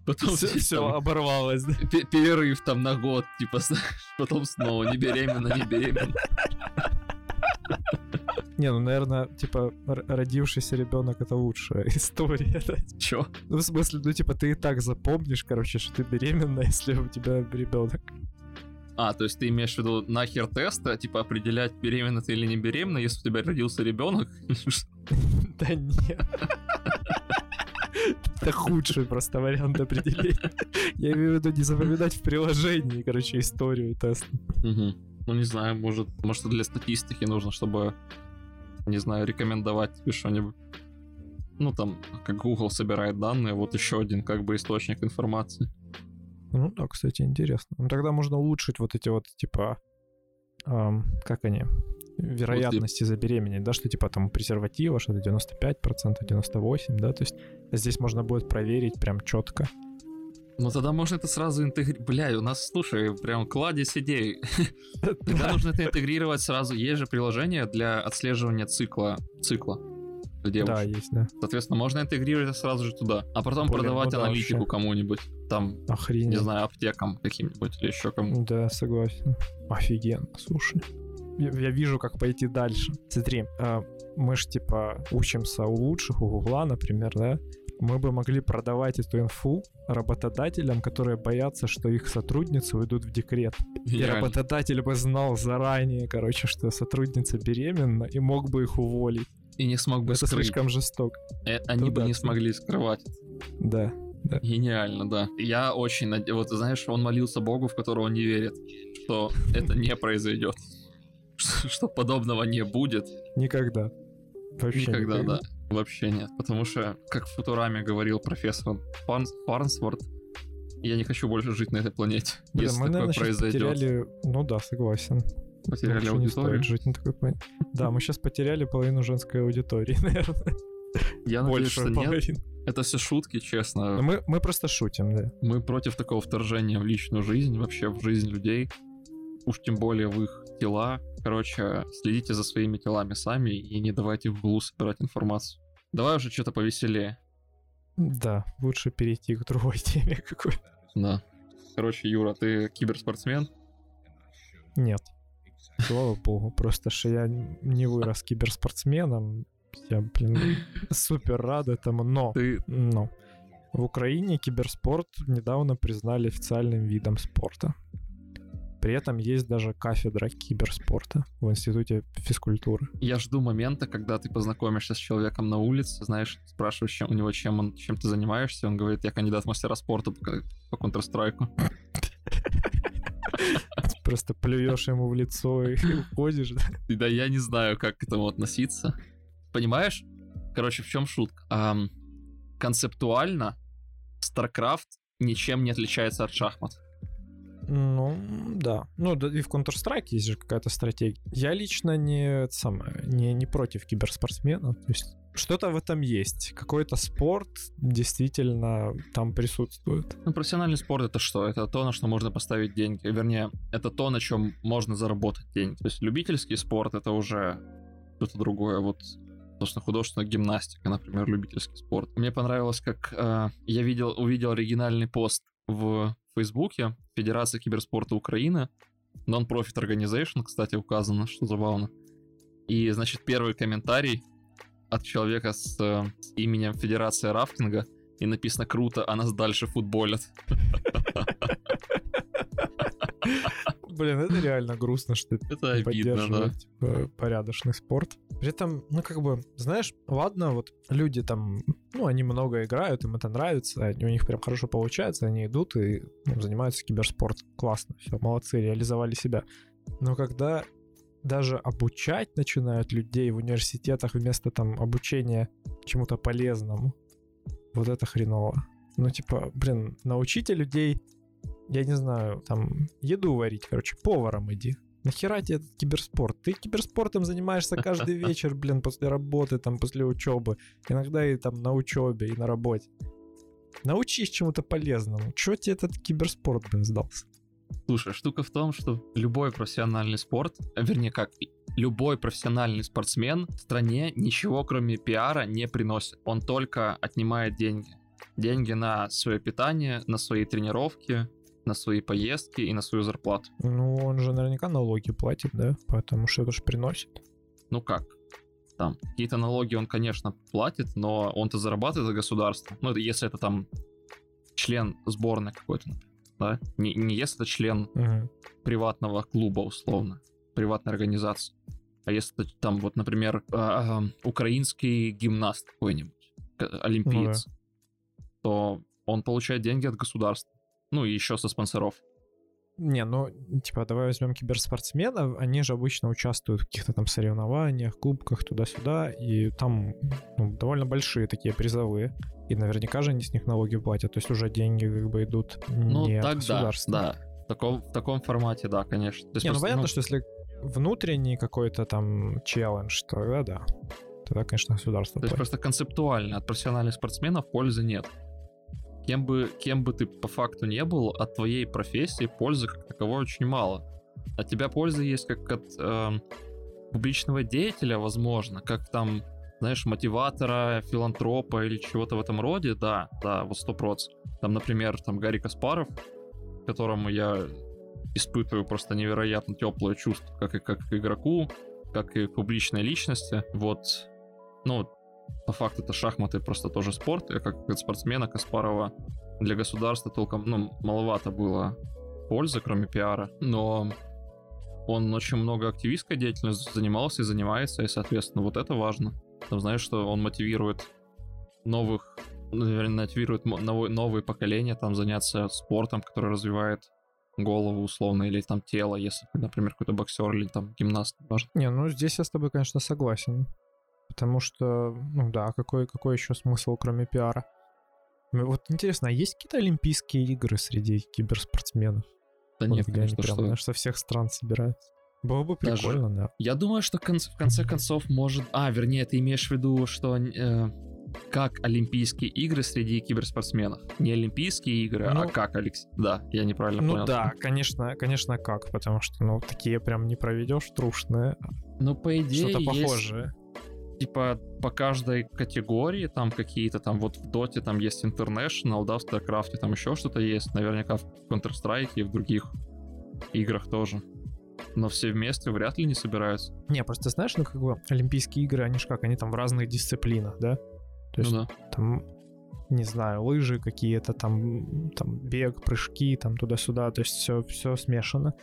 Потом все, все там, оборвалось, да? Перерыв там на год, типа, (laughs) потом снова не беременна, не беременна. Не, ну, наверное, типа, родившийся ребенок это лучшая (laughs) история. Да? Чё? Ну, в смысле, ну, типа, ты и так запомнишь, короче, что ты беременна, (laughs) если у тебя ребенок. А, то есть ты имеешь в виду нахер теста, типа определять, беременна ты или не беременна, если у тебя родился ребенок? Да нет. Это худший просто вариант определения. Я имею в виду не запоминать в приложении, короче, историю теста. Ну, не знаю, может, может, для статистики нужно, чтобы, не знаю, рекомендовать тебе что-нибудь. Ну, там, как Google собирает данные, вот еще один, как бы, источник информации. Ну да, кстати, интересно. Ну тогда можно улучшить вот эти вот, типа, как они, вероятности забеременеть, да, что типа там презерватива, что-то 95%, 98%, да, то есть здесь можно будет проверить прям четко. Ну тогда можно это сразу интегрировать. Бля, у нас, слушай, прям кладезь идей. (laughs) Тогда нужно это интегрировать сразу. Есть же приложение для отслеживания цикла. Цикла. Да, есть, да. Соответственно, можно интегрировать сразу же туда, а потом Блин, продавать ну, аналитику да, кому-нибудь. Там, Охренеть. не знаю, аптекам каким-нибудь или еще кому. Да, согласен. Офигенно, слушай. Я, я вижу, как пойти дальше. Смотри, э, мы ж типа учимся у лучших, у Гугла, например, да? мы бы могли продавать эту инфу работодателям, которые боятся, что их сотрудницы уйдут в декрет. И работодатель бы знал заранее, короче, что сотрудница беременна и мог бы их уволить. И не смог бы Это скрыть. слишком жестоко. Э, они бы не смогли скрывать. Да. Да. Гениально, да. Я очень надеюсь, вот знаешь, он молился Богу, в которого он не верит, что это не произойдет, что подобного не будет. Никогда. Вообще никогда, никогда. да. Вообще нет, потому что, как в Футураме говорил профессор Фарнс, Фарнсворт, я не хочу больше жить на этой планете, Блин, если мы, такое наверное, произойдет. Потеряли... Ну да, согласен. Потеряли аудиторию. Не стоит жить на такой планете. Да, мы сейчас потеряли половину женской аудитории, (laughs) наверное. Я надеюсь, что нет. Это все шутки, честно. Мы, мы просто шутим, да. Мы против такого вторжения в личную жизнь, вообще в жизнь людей. Уж тем более в их тела. Короче, следите за своими телами сами и не давайте в глу собирать информацию. Давай уже что-то повеселее. Да, лучше перейти к другой (laughs) теме какой. Да. Короче, Юра, ты киберспортсмен? Нет. Слава богу, просто что я не вырос киберспортсменом. Я, блин, (laughs) супер рад этому, но... Ты... Но. В Украине киберспорт недавно признали официальным видом спорта. При этом есть даже кафедра киберспорта в институте физкультуры. Я жду момента, когда ты познакомишься с человеком на улице, знаешь, спрашиваешь чем, у него, чем, он, чем ты занимаешься, он говорит, я кандидат в мастера спорта по, по Counter-Strike. Просто плюешь ему в лицо и (laughs) уходишь. Да я не знаю, как к этому относиться. Понимаешь? Короче, в чем шутка? Концептуально StarCraft ничем не отличается от шахмат. Ну, да. Ну, да, и в Counter-Strike есть же какая-то стратегия. Я лично не, самое, не, не против киберспортсмена. То есть что-то в этом есть. Какой-то спорт действительно там присутствует. Ну, профессиональный спорт это что? Это то, на что можно поставить деньги. Вернее, это то, на чем можно заработать деньги. То есть любительский спорт это уже что-то другое. Вот собственно, художественная гимнастика, например, любительский спорт. Мне понравилось, как э, я видел, увидел оригинальный пост в Фейсбуке Федерация киберспорта Украины, Non-Profit Organization, кстати, указано, что забавно. И, значит, первый комментарий от человека с, э, с именем Федерация рафтинга, и написано «Круто, а нас дальше футболят». Блин, это реально грустно, что это обидно, да. типа, порядочный спорт. При этом, ну, как бы, знаешь, ладно, вот люди там, ну, они много играют, им это нравится, у них прям хорошо получается, они идут и ну, занимаются киберспортом. Классно, все, молодцы, реализовали себя. Но когда даже обучать начинают людей в университетах вместо там обучения чему-то полезному, вот это хреново. Ну, типа, блин, научите людей я не знаю, там, еду варить, короче, поваром иди. Нахера тебе этот киберспорт? Ты киберспортом занимаешься каждый (laughs) вечер, блин, после работы, там, после учебы. Иногда и там на учебе, и на работе. Научись чему-то полезному. Чего тебе этот киберспорт, блин, сдался? Слушай, штука в том, что любой профессиональный спорт, а, вернее как, любой профессиональный спортсмен в стране ничего кроме пиара не приносит. Он только отнимает деньги. Деньги на свое питание, на свои тренировки, на свои поездки и на свою зарплату. Ну, он же наверняка налоги платит, да? Потому что это же приносит. Ну как? Там какие-то налоги он, конечно, платит, но он-то зарабатывает за государство. Ну, это если это там член сборной какой-то, например, да? Не, не если это член угу. приватного клуба, условно, приватной организации. А если это там, вот, например, э, э, украинский гимнаст какой-нибудь, олимпиец, ну, да. то он получает деньги от государства. Ну и еще со спонсоров. Не, ну, типа, давай возьмем киберспортсменов, они же обычно участвуют в каких-то там соревнованиях, кубках, туда-сюда, и там ну, довольно большие такие призовые. И наверняка же они с них налоги платят, то есть уже деньги как бы идут Ну, не от так да, государства. да. В таком, в таком формате, да, конечно. То есть Не, ну просто, понятно, ну, что если внутренний какой-то там челлендж, тогда да. Тогда, конечно, государство То есть платит. просто концептуально от профессиональных спортсменов пользы нет. Кем бы, кем бы ты по факту не был, от твоей профессии пользы как таковой очень мало. От тебя польза есть как от эм, публичного деятеля, возможно, как там, знаешь, мотиватора, филантропа или чего-то в этом роде, да, да, вот сто процентов. Там, например, там Гарри Каспаров, которому я испытываю просто невероятно теплое чувство, как и как к игроку, как и к публичной личности. Вот, ну, по факту это шахматы просто тоже спорт. Я как спортсмена Каспарова для государства толком, ну, маловато было пользы, кроме пиара. Но он очень много активистской деятельностью занимался и занимается, и, соответственно, вот это важно. Там, знаешь, что он мотивирует новых, ну, наверное, мотивирует мо- новые, новые поколения там заняться спортом, который развивает голову условно, или там тело, если например, какой-то боксер или там гимнаст, важно. Не, ну здесь я с тобой, конечно, согласен. Потому что, ну да, какой, какой еще смысл, кроме пиара? Ну, Вот интересно, а есть какие-то олимпийские игры среди киберспортсменов? Да Вот нет, конечно, прям, что... со всех стран собираются. Было бы Даже- прикольно, да. Я думаю, что конц- в конце концов может... А, вернее, ты имеешь в виду, что э, как Олимпийские игры среди киберспортсменов. Не Олимпийские игры, а Ну- как, Алекс? Да, я неправильно Ну понял. да, конечно, конечно как, потому что, ну, такие прям не проведешь трушные, Ну, по идее, что-то есть, похожее. Типа, по каждой категории там какие-то там, вот в Доте там есть International, да, в StarCraft там еще что-то есть. Наверняка в Counter-Strike и в других играх тоже. Но все вместе вряд ли не собираются. Не, просто знаешь, ну как бы Олимпийские игры, они же как, они там в разных дисциплинах, да? То есть ну да. там, не знаю, лыжи какие-то, там, там бег, прыжки, там туда-сюда, то есть все, все смешано.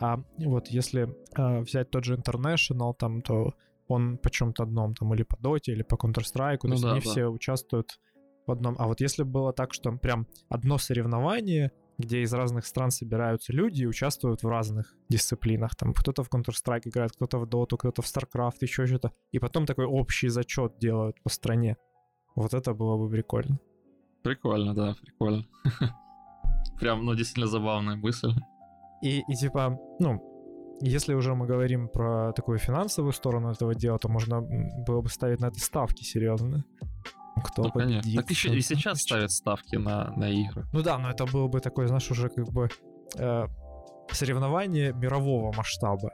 А вот если а, взять тот же International, там, то он по чем-то одном, там, или по Доте, или по Counter-Strike, то Ну есть да, они да. все участвуют в одном. А вот если было так, что прям одно соревнование, где из разных стран собираются люди и участвуют в разных дисциплинах. Там кто-то в Counter-Strike играет, кто-то в Dota, кто-то в StarCraft, еще что-то. И потом такой общий зачет делают по стране. Вот это было бы прикольно. Прикольно, да, прикольно. (laughs) Прям, ну, действительно забавная мысль. И, и типа, ну, если уже мы говорим про такую финансовую сторону этого дела, то можно было бы ставить на это ставки серьезно. Кто ну, конечно. победит, Так еще и сейчас ставят ставки на, на игры. Ну да, но это было бы такое, знаешь, уже как бы э, соревнование мирового масштаба.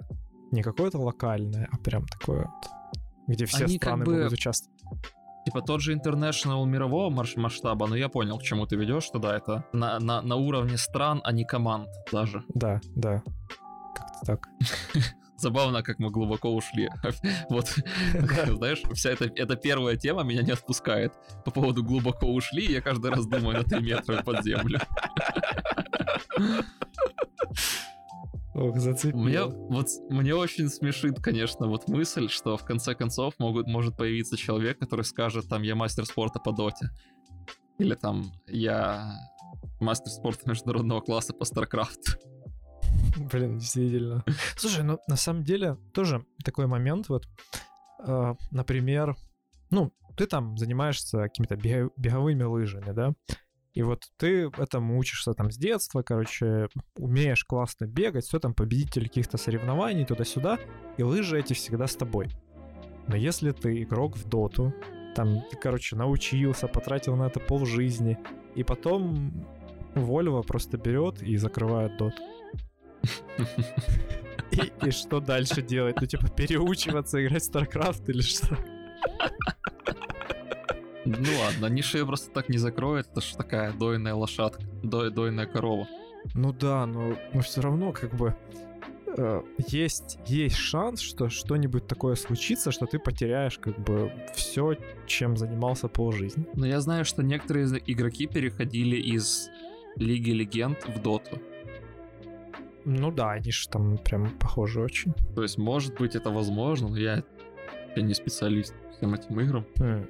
Не какое-то локальное, а прям такое вот, где все Они как страны бы- будут участвовать. Типа тот же International мирового масштаба, но я понял, к чему ты ведешь, что да, это на, на, на уровне стран, а не команд даже. Да, да. Так. (laughs) Забавно, как мы глубоко ушли. (laughs) Вот, (laughs) знаешь, вся эта, эта первая тема меня не отпускает. По поводу глубоко ушли, я каждый раз думаю на 3 метра под землю. Ох, зацепил. Мне, вот, мне очень смешит, конечно, вот мысль, что в конце концов могут, может появиться человек, который скажет, там, я мастер спорта по доте. Или там, я мастер спорта международного класса по StarCraft. (laughs) Блин, действительно. Слушай, ну на самом деле тоже такой момент вот, э, например, ну ты там занимаешься какими-то беговыми лыжами, да, и вот ты этому учишься там с детства, короче, умеешь классно бегать, все там победитель каких-то соревнований туда-сюда, и лыжи эти всегда с тобой. Но если ты игрок в доту, там, ты, короче, научился, потратил на это полжизни, и потом Вольво просто берет и закрывает доту. И, и что дальше делать? Ну, типа, переучиваться играть в StarCraft или что? Ну ладно, ниша ее просто так не закроет, это ж такая дойная лошадка, дой, дойная корова. Ну да, но, но все равно, как бы, э, есть, есть шанс, что что-нибудь такое случится, что ты потеряешь, как бы, все, чем занимался полжизни. Но я знаю, что некоторые игроки переходили из Лиги Легенд в Доту. Ну да, они же там прям похожи очень. То есть, может быть, это возможно, но я, я не специалист по всем этим играм. М.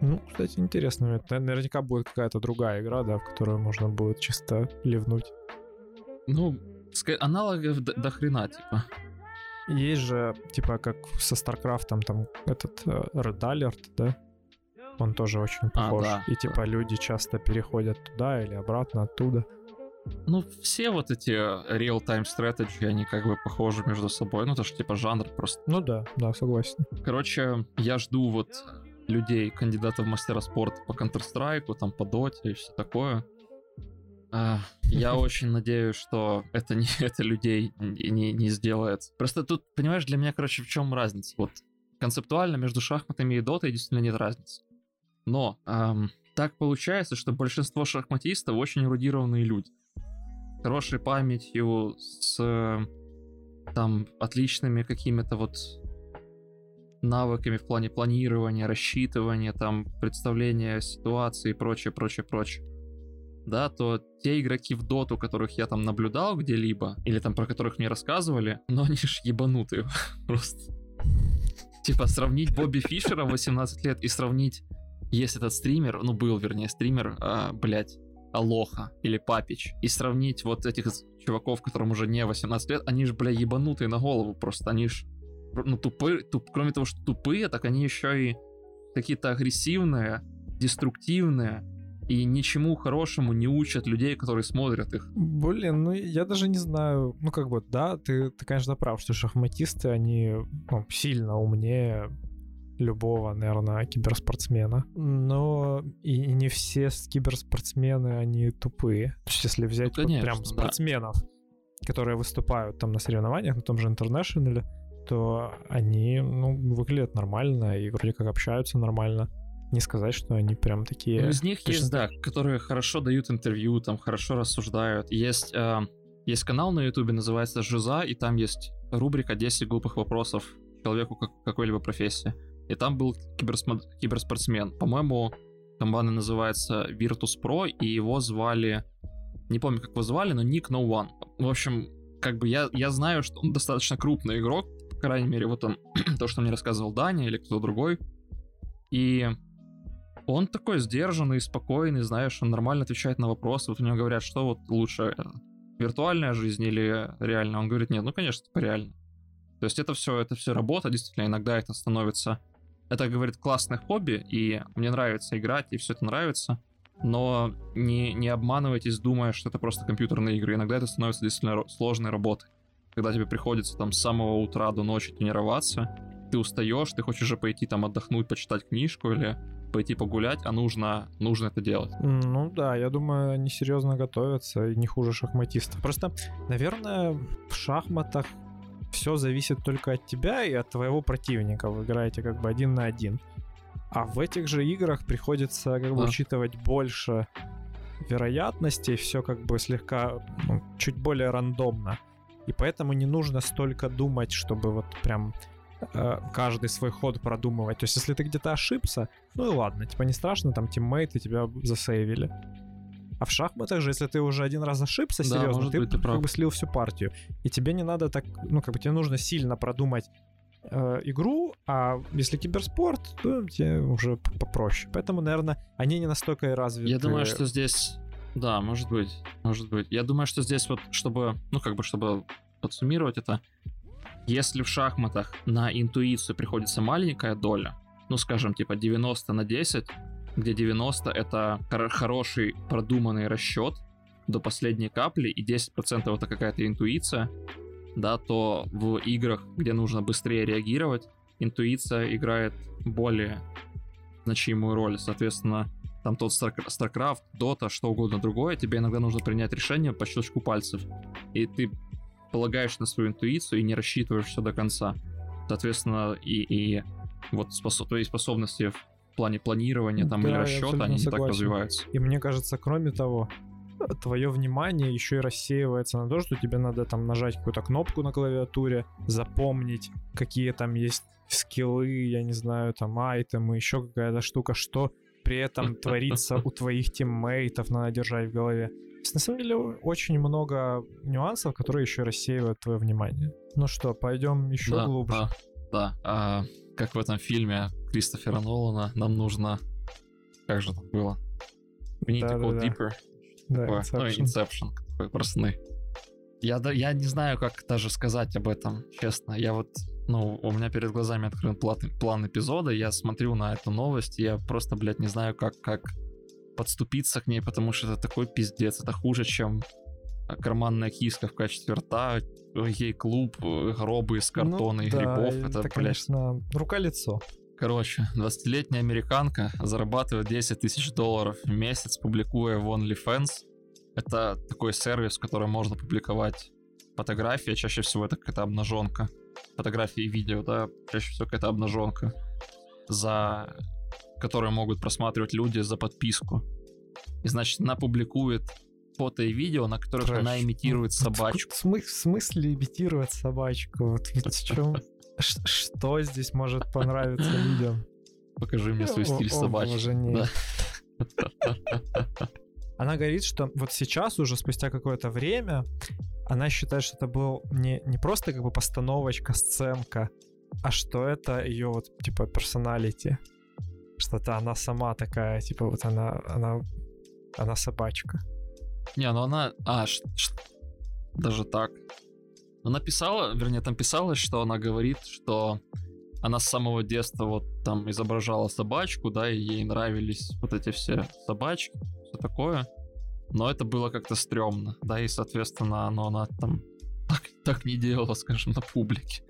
Ну, кстати, интересно. Это наверняка будет какая-то другая игра, да, в которую можно будет чисто ливнуть. Ну, аналогов до, до хрена, типа. Есть же, типа, как со StarCraft ом, там, этот э, Red Alert, да? Он тоже очень похож. да, И, типа, люди часто переходят туда или обратно оттуда. Ну, все вот эти э, real-time strategy, они как бы похожи между собой. Ну, это же типа жанр просто. Ну да, да, согласен. Короче, я жду вот людей, кандидатов в мастера спорта по Counter-Strike, там по Доте и все такое. Я (laughs) очень надеюсь, что это не (laughs) это людей не, не, сделает. Просто тут, понимаешь, для меня, короче, в чем разница? Вот концептуально между шахматами и дотой действительно нет разницы. Но ам, так получается, что большинство шахматистов очень эрудированные люди. Хорошей памятью, с э, там отличными какими-то вот навыками в плане планирования, рассчитывания, там, представления ситуации и прочее, прочее, прочее. Да, то те игроки в доту, которых я там наблюдал где-либо, или там про которых мне рассказывали, (laughs) но они ж ебанутые (laughs) просто. Типа сравнить Бобби Фишера в 18 лет и сравнить, есть этот стример, ну был, вернее, стример, а, блядь, Алоха или Папич, и сравнить вот этих чуваков, которым уже не 18 лет, они же, бля, ебанутые на голову просто, они ж ну, тупые, туп, кроме того, что тупые, так они еще и какие-то агрессивные, деструктивные, и ничему хорошему не учат людей, которые смотрят их. Блин, ну я даже не знаю. Ну, как бы, да, ты, ты конечно, прав, что шахматисты, они ну, сильно умнее любого, наверное, киберспортсмена. Но и, не все киберспортсмены, они тупые. То есть, если взять Ну, вот конечно, прям да. спортсменов, которые выступают там на соревнованиях, на том же International, то они, ну, выглядят нормально и вроде как общаются нормально. Не сказать, что они прям такие... Ну, из них точно есть, да, которые хорошо дают интервью, там хорошо рассуждают. Есть, э, есть канал на Ютубе, называется Жиза, и там есть рубрика 10 глупых вопросов человеку как, какой-либо профессии. И там был киберсмо- киберспортсмен. По-моему, команда называется Virtus Pro, и его звали... Не помню, как его звали, но ник No One. В общем, как бы я, я знаю, что он достаточно крупный игрок, по крайней мере, вот он, (clears throat) то, что мне рассказывал Даня или кто-то другой. И он такой сдержанный, спокойный, знаешь, он нормально отвечает на вопросы. Вот у него говорят, что вот лучше, э, виртуальная жизнь или реальная? Он говорит, нет, ну, конечно, типа реально. То есть это все, это все работа, действительно, иногда это становится... Это, говорит, классное хобби, и мне нравится играть, и все это нравится, но не, не обманывайтесь, думая, что это просто компьютерные игры. Иногда это становится действительно сложной работой. Когда тебе приходится там с самого утра до ночи тренироваться, ты устаешь, ты хочешь уже пойти там отдохнуть, почитать книжку или пойти погулять, а нужно, нужно это делать. Ну да, я думаю, они серьезно готовятся и не хуже шахматистов. Просто, наверное, в шахматах все зависит только от тебя и от твоего противника. Вы играете как бы один на один. А в этих же играх приходится как бы Да. учитывать больше вероятностей, все как бы слегка ну, чуть более рандомно. И поэтому не нужно столько думать, чтобы вот прям э, каждый свой ход продумывать. То есть, если ты где-то ошибся, ну и ладно, типа не страшно, там тиммейты тебя засейвили. А в шахматах же, если ты уже один раз ошибся, Да, серьезно, ты, быть, ты как прав. бы слил всю партию. И тебе не надо так, ну как бы тебе нужно сильно продумать э, игру, а если киберспорт, то тебе уже попроще. Поэтому, наверное, они не настолько и развиты. Я думаю, что здесь... Да, может быть, может быть. Я думаю, что здесь вот, чтобы, ну, как бы, чтобы подсуммировать это, если в шахматах на интуицию приходится маленькая доля, ну, скажем, типа 90 на 10, где 90 это хор- хороший продуманный расчет до последней капли, и 10% это какая-то интуиция, да, то в играх, где нужно быстрее реагировать, интуиция играет более значимую роль. Соответственно, там тот Star- StarCraft, Dota, что угодно другое, тебе иногда нужно принять решение по щелчку пальцев. И ты полагаешь на свою интуицию и не рассчитываешь все до конца. Соответственно, и, и вот способ, твои способности плане планирования там, Да, или расчета, они не так согласен. развиваются. И мне кажется, кроме того, твое внимание еще и рассеивается на то, что тебе надо там нажать какую-то кнопку на клавиатуре, запомнить, какие там есть скиллы, я не знаю, там айтемы, еще какая-то штука, что при этом (laughs) творится у твоих тиммейтов, надо держать в голове. Есть, на самом деле очень много нюансов, которые еще рассеивают твое внимание. Ну что, пойдем еще да, глубже. Да, да. А, как в этом фильме Кристофера Нолана, нам нужно... Как же это было? We need to go Да-да-да. deeper. Да, Такое. Ну, Inception. Inception. Такой про сны. Я, да- я не знаю, как даже сказать об этом, честно. Я вот, ну, у меня перед глазами открыт план, план эпизода, я смотрю на эту новость, и я просто, блядь, не знаю, как, как подступиться к ней, потому что это такой пиздец, это хуже, чем карманная киска в качестве рта, гей-клуб, э, гробы из картона Ну и да, грибов. и Это, блядь, конечно, рука-лицо. Короче, 20-летняя американка зарабатывает 10 тысяч долларов в месяц, публикуя в OnlyFans. Это такой сервис, в котором можно публиковать фотографии, чаще всего это какая-то обнаженка. Фотографии и видео, да, чаще всего какая-то обнаженка, за которые могут просматривать люди за подписку. И значит, она публикует фото и видео, на которых Трэш. она имитирует Ну, собачку. В, смы- в смысле имитировать собачку? Вот в чем... Что здесь может понравиться людям? Покажи мне свой стиль. Да. Она говорит, что вот сейчас уже спустя какое-то время она считает, что это был не, не просто как бы постановочка, сценка, а что это ее вот типа персоналити. Что-то она сама такая, типа вот она, она, она собачка. Не, ну она... А, ш- ш- даже так. Она писала, вернее, там писалось, что она говорит, что она с самого детства вот там изображала собачку, да, и ей нравились вот эти все собачки, все такое. Но это было как-то стрёмно, да, и, соответственно, но она там так, так не делала, скажем, на публике.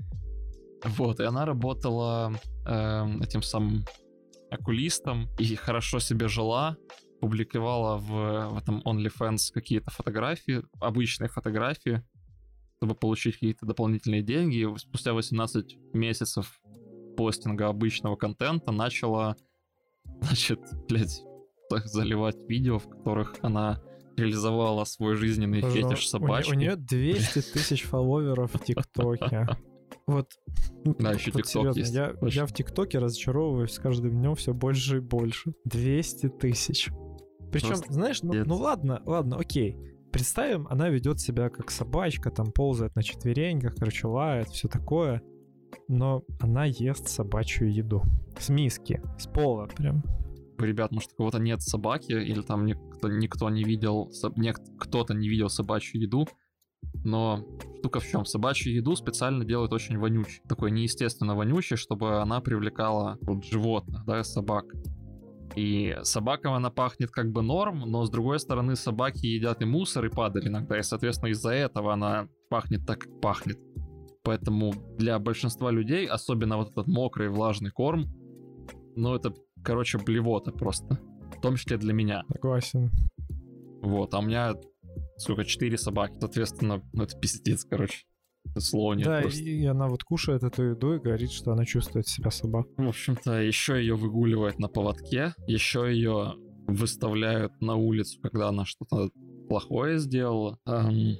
Вот, и она работала эм, этим самым окулистом и хорошо себе жила, публиковала в, в этом OnlyFans какие-то фотографии, обычные фотографии, чтобы получить какие-то дополнительные деньги. Спустя 18 месяцев постинга обычного контента начала, (laughs) значит, блядь, так заливать видео, в которых она реализовала свой жизненный Боже, фетиш собачки. У, нее 200 тысяч фолловеров в ТикТоке. (laughs) Вот. ну, Да, еще вот серьезно, есть, Я, в ТикТоке разочаровываюсь с каждым днем все больше и больше. 200 тысяч. Причем, Просто знаешь, ну, ну ладно, ладно, окей. Представим, она ведет себя как собачка, там ползает на четвереньках, короче, лает, все такое. Но она ест собачью еду. С миски, с пола прям. Ребят, может, у кого-то нет собаки, или там никто, никто не видел, кто-то не видел собачью еду, но штука в чем? Собачью еду специально делают очень вонючей. Такой неестественно вонючей, чтобы она привлекала вот, животных, да, собак. И собакам она пахнет как бы норм, но с другой стороны собаки едят и мусор, и падаль иногда, и, соответственно, из-за этого она пахнет так, как пахнет. Поэтому для большинства людей, особенно вот этот мокрый влажный корм, ну это, короче, блевота просто. В том числе для меня. Согласен. Вот, а у меня, сколько, четыре собаки. Соответственно, ну это пиздец, короче. Нет да, просто. и она вот кушает эту еду и говорит, что она чувствует себя собакой. В общем-то, еще ее выгуливают на поводке, еще ее выставляют на улицу, когда она что-то плохое сделала. Ам,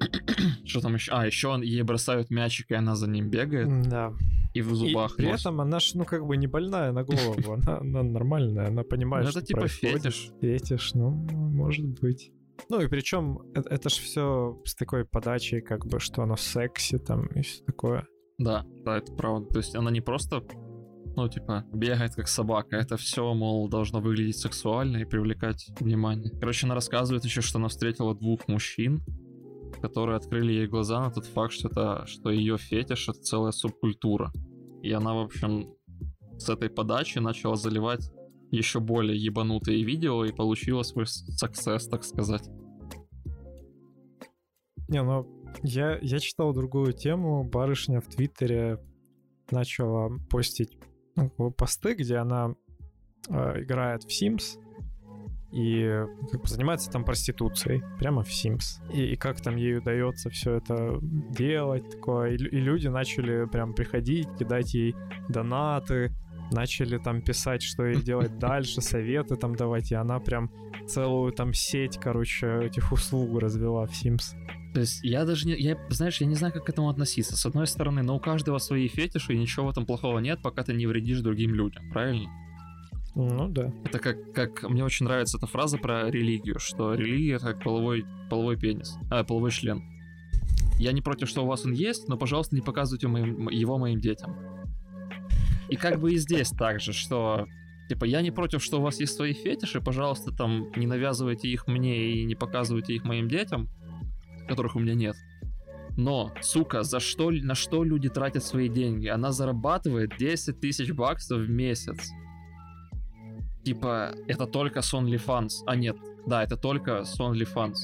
(coughs) Что там еще? А, еще ей бросают мячик, и она за ним бегает, Да. и в И зубах при носит. этом она ж, ну, как бы не больная на голову, (laughs) она, она нормальная, она понимает, Ну, что это типа происходит. фетиш. Фетиш, ну, может быть. Ну и причем это, это ж все с такой подачей, как бы, что оно секси там и все такое. Да, да, это правда. То есть она не просто, ну, типа, бегает как собака. Это все, мол, должно выглядеть сексуально и привлекать внимание. Короче, она рассказывает еще, что она встретила двух мужчин, которые открыли ей глаза на тот факт, что это, что ее фетиш это целая субкультура. И она, в общем, с этой подачи начала заливать еще более ебанутые видео и получила свой саксесс, так сказать. Не, ну, я, я читал другую тему. Барышня в Твиттере начала постить ну, посты, где она э, играет в Sims и как бы занимается там проституцией прямо в Sims. И, и как там ей удается все это делать такое. И, и люди начали прям приходить, кидать ей донаты, начали там писать, что ей делать дальше, советы там давать, и она прям целую там сеть, короче, этих услуг развела в Sims. То есть я даже не, я, знаешь, я не знаю, как к этому относиться. С одной стороны, но у каждого свои фетиши, и ничего в этом плохого нет, пока ты не вредишь другим людям, правильно? Ну да. Это как, как мне очень нравится эта фраза про религию, что религия это как половой, половой пенис, а, половой член. Я не против, что у вас он есть, но, пожалуйста, не показывайте моим- его моим детям. И как бы и здесь так же, что Типа, я не против, что у вас есть свои фетиши, пожалуйста, там, не навязывайте их мне и не показывайте их моим детям, которых у меня нет. Но, сука, за что, на что люди тратят свои деньги? Она зарабатывает 10 тысяч баксов в месяц. Типа, это только с OnlyFans. А нет, да, это только с OnlyFans.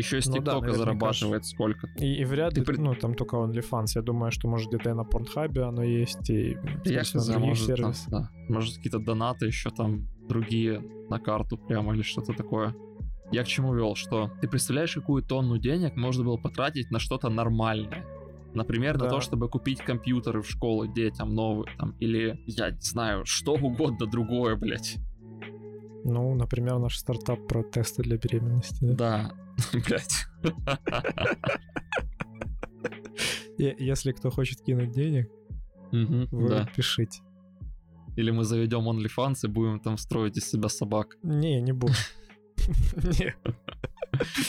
Еще из Ну да, ТикТока наверняка зарабатывает сколько И, и вряд Ты ли, при- ну, там только OnlyFans. Я думаю, что, может, где-то и на Порнхабе оно есть, и, Я хз, на может, там, сервисах. да. может какие-то донаты еще там другие на карту прямо или что-то такое. Я к чему вел, что ты представляешь, какую тонну денег можно было потратить на что-то нормальное? Например, на Да. то, чтобы купить компьютеры в школу детям новые, там, или, я не знаю, что угодно другое, блядь. Ну, например, наш стартап про тесты для беременности. да. Да, (laughs) блядь. И если кто хочет кинуть денег, Мгм, вы Да. пишите. Или мы заведем OnlyFans и будем там строить из себя собак. Не, не буду. (laughs) Не.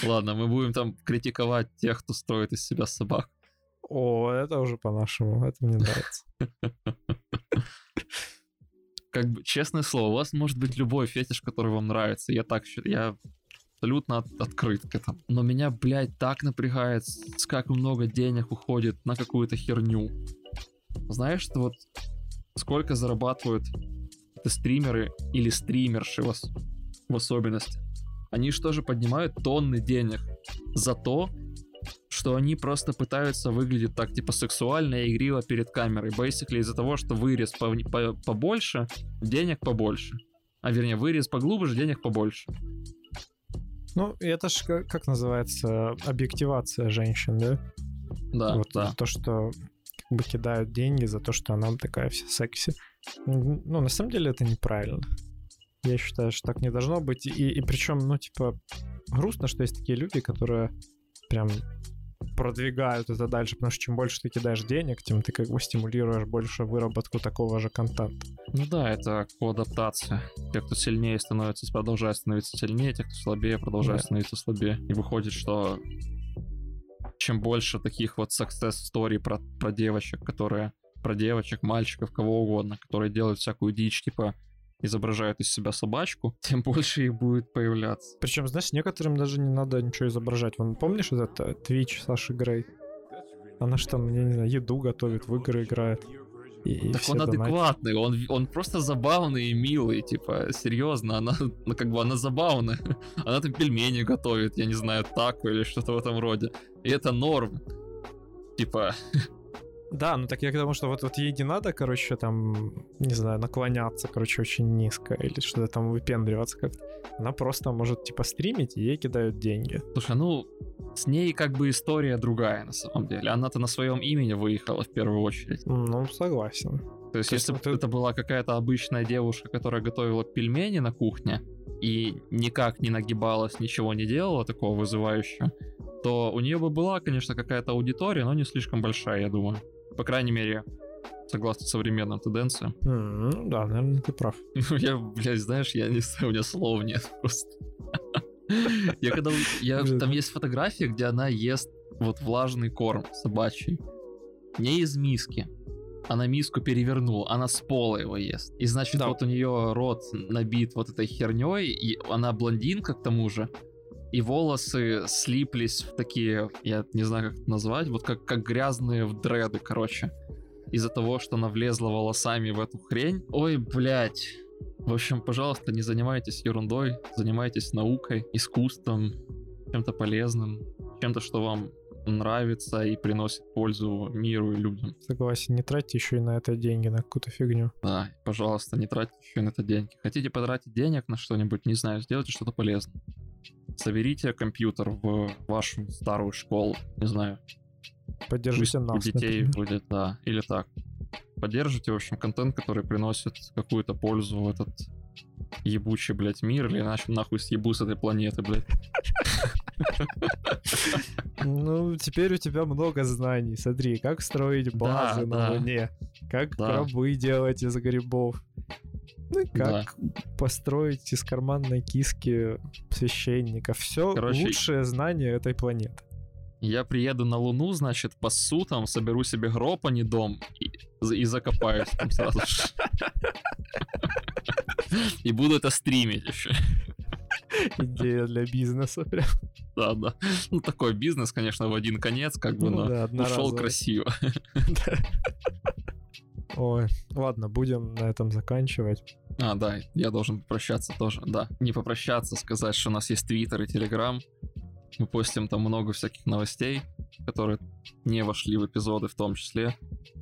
Ладно, мы будем там критиковать тех, кто строит из себя собак. О, это уже по-нашему, это мне нравится. (laughs) как бы, честное слово, у вас может быть любой фетиш, который вам нравится. Я так я абсолютно от- открыт к этому. Но меня, блядь, так напрягает, как много денег уходит на какую-то херню. Знаешь, что вот сколько зарабатывают это стримеры или стримерши в, ос- в особенности? Они же поднимают тонны денег за то, что они просто пытаются выглядеть так, типа, сексуально и игриво перед камерой. Basically из-за того, что вырез по- по- побольше, денег побольше. А вернее, вырез поглубже, денег побольше. Ну, это ж как, как называется объективация женщин, да? Да, вот да. то, что как бы кидают деньги за то, что она такая вся секси. Ну, на самом деле это неправильно. Я считаю, что так не должно быть. И, и причем, ну, типа, грустно, что есть такие люди, которые прям продвигают это дальше, потому что чем больше ты кидаешь денег, тем ты как бы стимулируешь больше выработку такого же контента. Ну да, это коадаптация. Те, кто сильнее становится, продолжают становиться сильнее, те, кто слабее, продолжают Да. становиться слабее. И выходит, что чем больше таких вот success story про, про девочек, которые про девочек, мальчиков, кого угодно, которые делают всякую дичь, типа изображают из себя собачку, (laughs) тем больше их будет появляться. Причем, знаешь, некоторым даже не надо ничего изображать. Вон, помнишь вот это Twitch Саши Грей? Она что там, я не знаю, еду готовит, в игры играет. И, Так он адекватный, он, он просто забавный и милый, типа, серьезно, она, ну, как бы, она забавная. (laughs) Она там пельмени готовит, я не знаю, тако или что-то в этом роде. И это норм. Типа, (laughs) Да, ну так я к тому, что вот, вот ей не надо, короче, там, не знаю, наклоняться, короче, очень низко или что-то там выпендриваться как-то. Она просто может, типа, стримить, и ей кидают деньги. слушай, ну, с ней как бы история другая на самом деле. Она-то на своем имени выехала в первую очередь. Ну, согласен. То есть, То если бы это- это была какая-то обычная девушка, которая готовила пельмени на кухне и никак не нагибалась, ничего не делала такого вызывающего, то у нее бы была, конечно, какая-то аудитория, но не слишком большая, я думаю. По крайней мере, согласно современным тенденциям. М, Ну да, наверное, ты прав. (laughs) Я, блядь, знаешь, я не знаю, у меня слов нет просто. (laughs) Я когда... Я, там есть фотография, где она ест вот влажный корм собачий. Не из миски. Она миску перевернула, она с пола его ест. И значит, Да. вот у нее рот набит вот этой херней, и она блондинка к тому же. И волосы слиплись в такие, я не знаю, как это назвать, вот как, как грязные в дреды, короче. Из-за того, что она влезла волосами в эту хрень. Ой, блядь. В общем, пожалуйста, не занимайтесь ерундой, занимайтесь наукой, искусством, чем-то полезным, чем-то, что вам нравится и приносит пользу миру и людям. Согласен, не тратьте еще и на это деньги, на какую-то фигню. Да, и, пожалуйста, не тратьте еще на это деньги. Хотите потратить денег на что-нибудь, не знаю, сделайте что-то полезное. Соберите компьютер в вашу старую школу, не знаю, пусть Поддержите у нас, детей например. будет, да, или так. Поддержите, в общем, контент, который приносит какую-то пользу в этот ебучий, блядь, мир, или иначе нахуй съебу с этой планеты, блядь. Ну, теперь у тебя много знаний. Смотри, как строить базы на да. Луне, как Да. гробы делать из грибов, ну и Да. как построить из карманной киски священника. Все Короче, лучшее знание этой планеты. Я приеду на Луну, значит, пасу там, соберу себе гроб, а не дом, и, и закопаюсь там сразу же. (laughs) И буду это стримить еще. Идея для бизнеса. Прям. Да, да. Ну, такой бизнес, конечно, в один конец, как бы, Ну но да, ушел красиво. (laughs) Ой, ладно, будем на этом заканчивать. А, да, я должен попрощаться тоже, да. Не попрощаться, сказать, что у нас есть Твиттер и Телеграм. Мы постим там много всяких новостей, которые не вошли в эпизоды в том числе.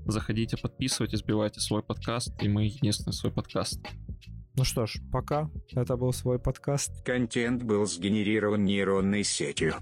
Заходите, подписывайтесь, сбивайте свой подкаст, и мы единственный свой подкаст. Ну что ж, пока. Это был свой подкаст. Контент был сгенерирован нейронной сетью.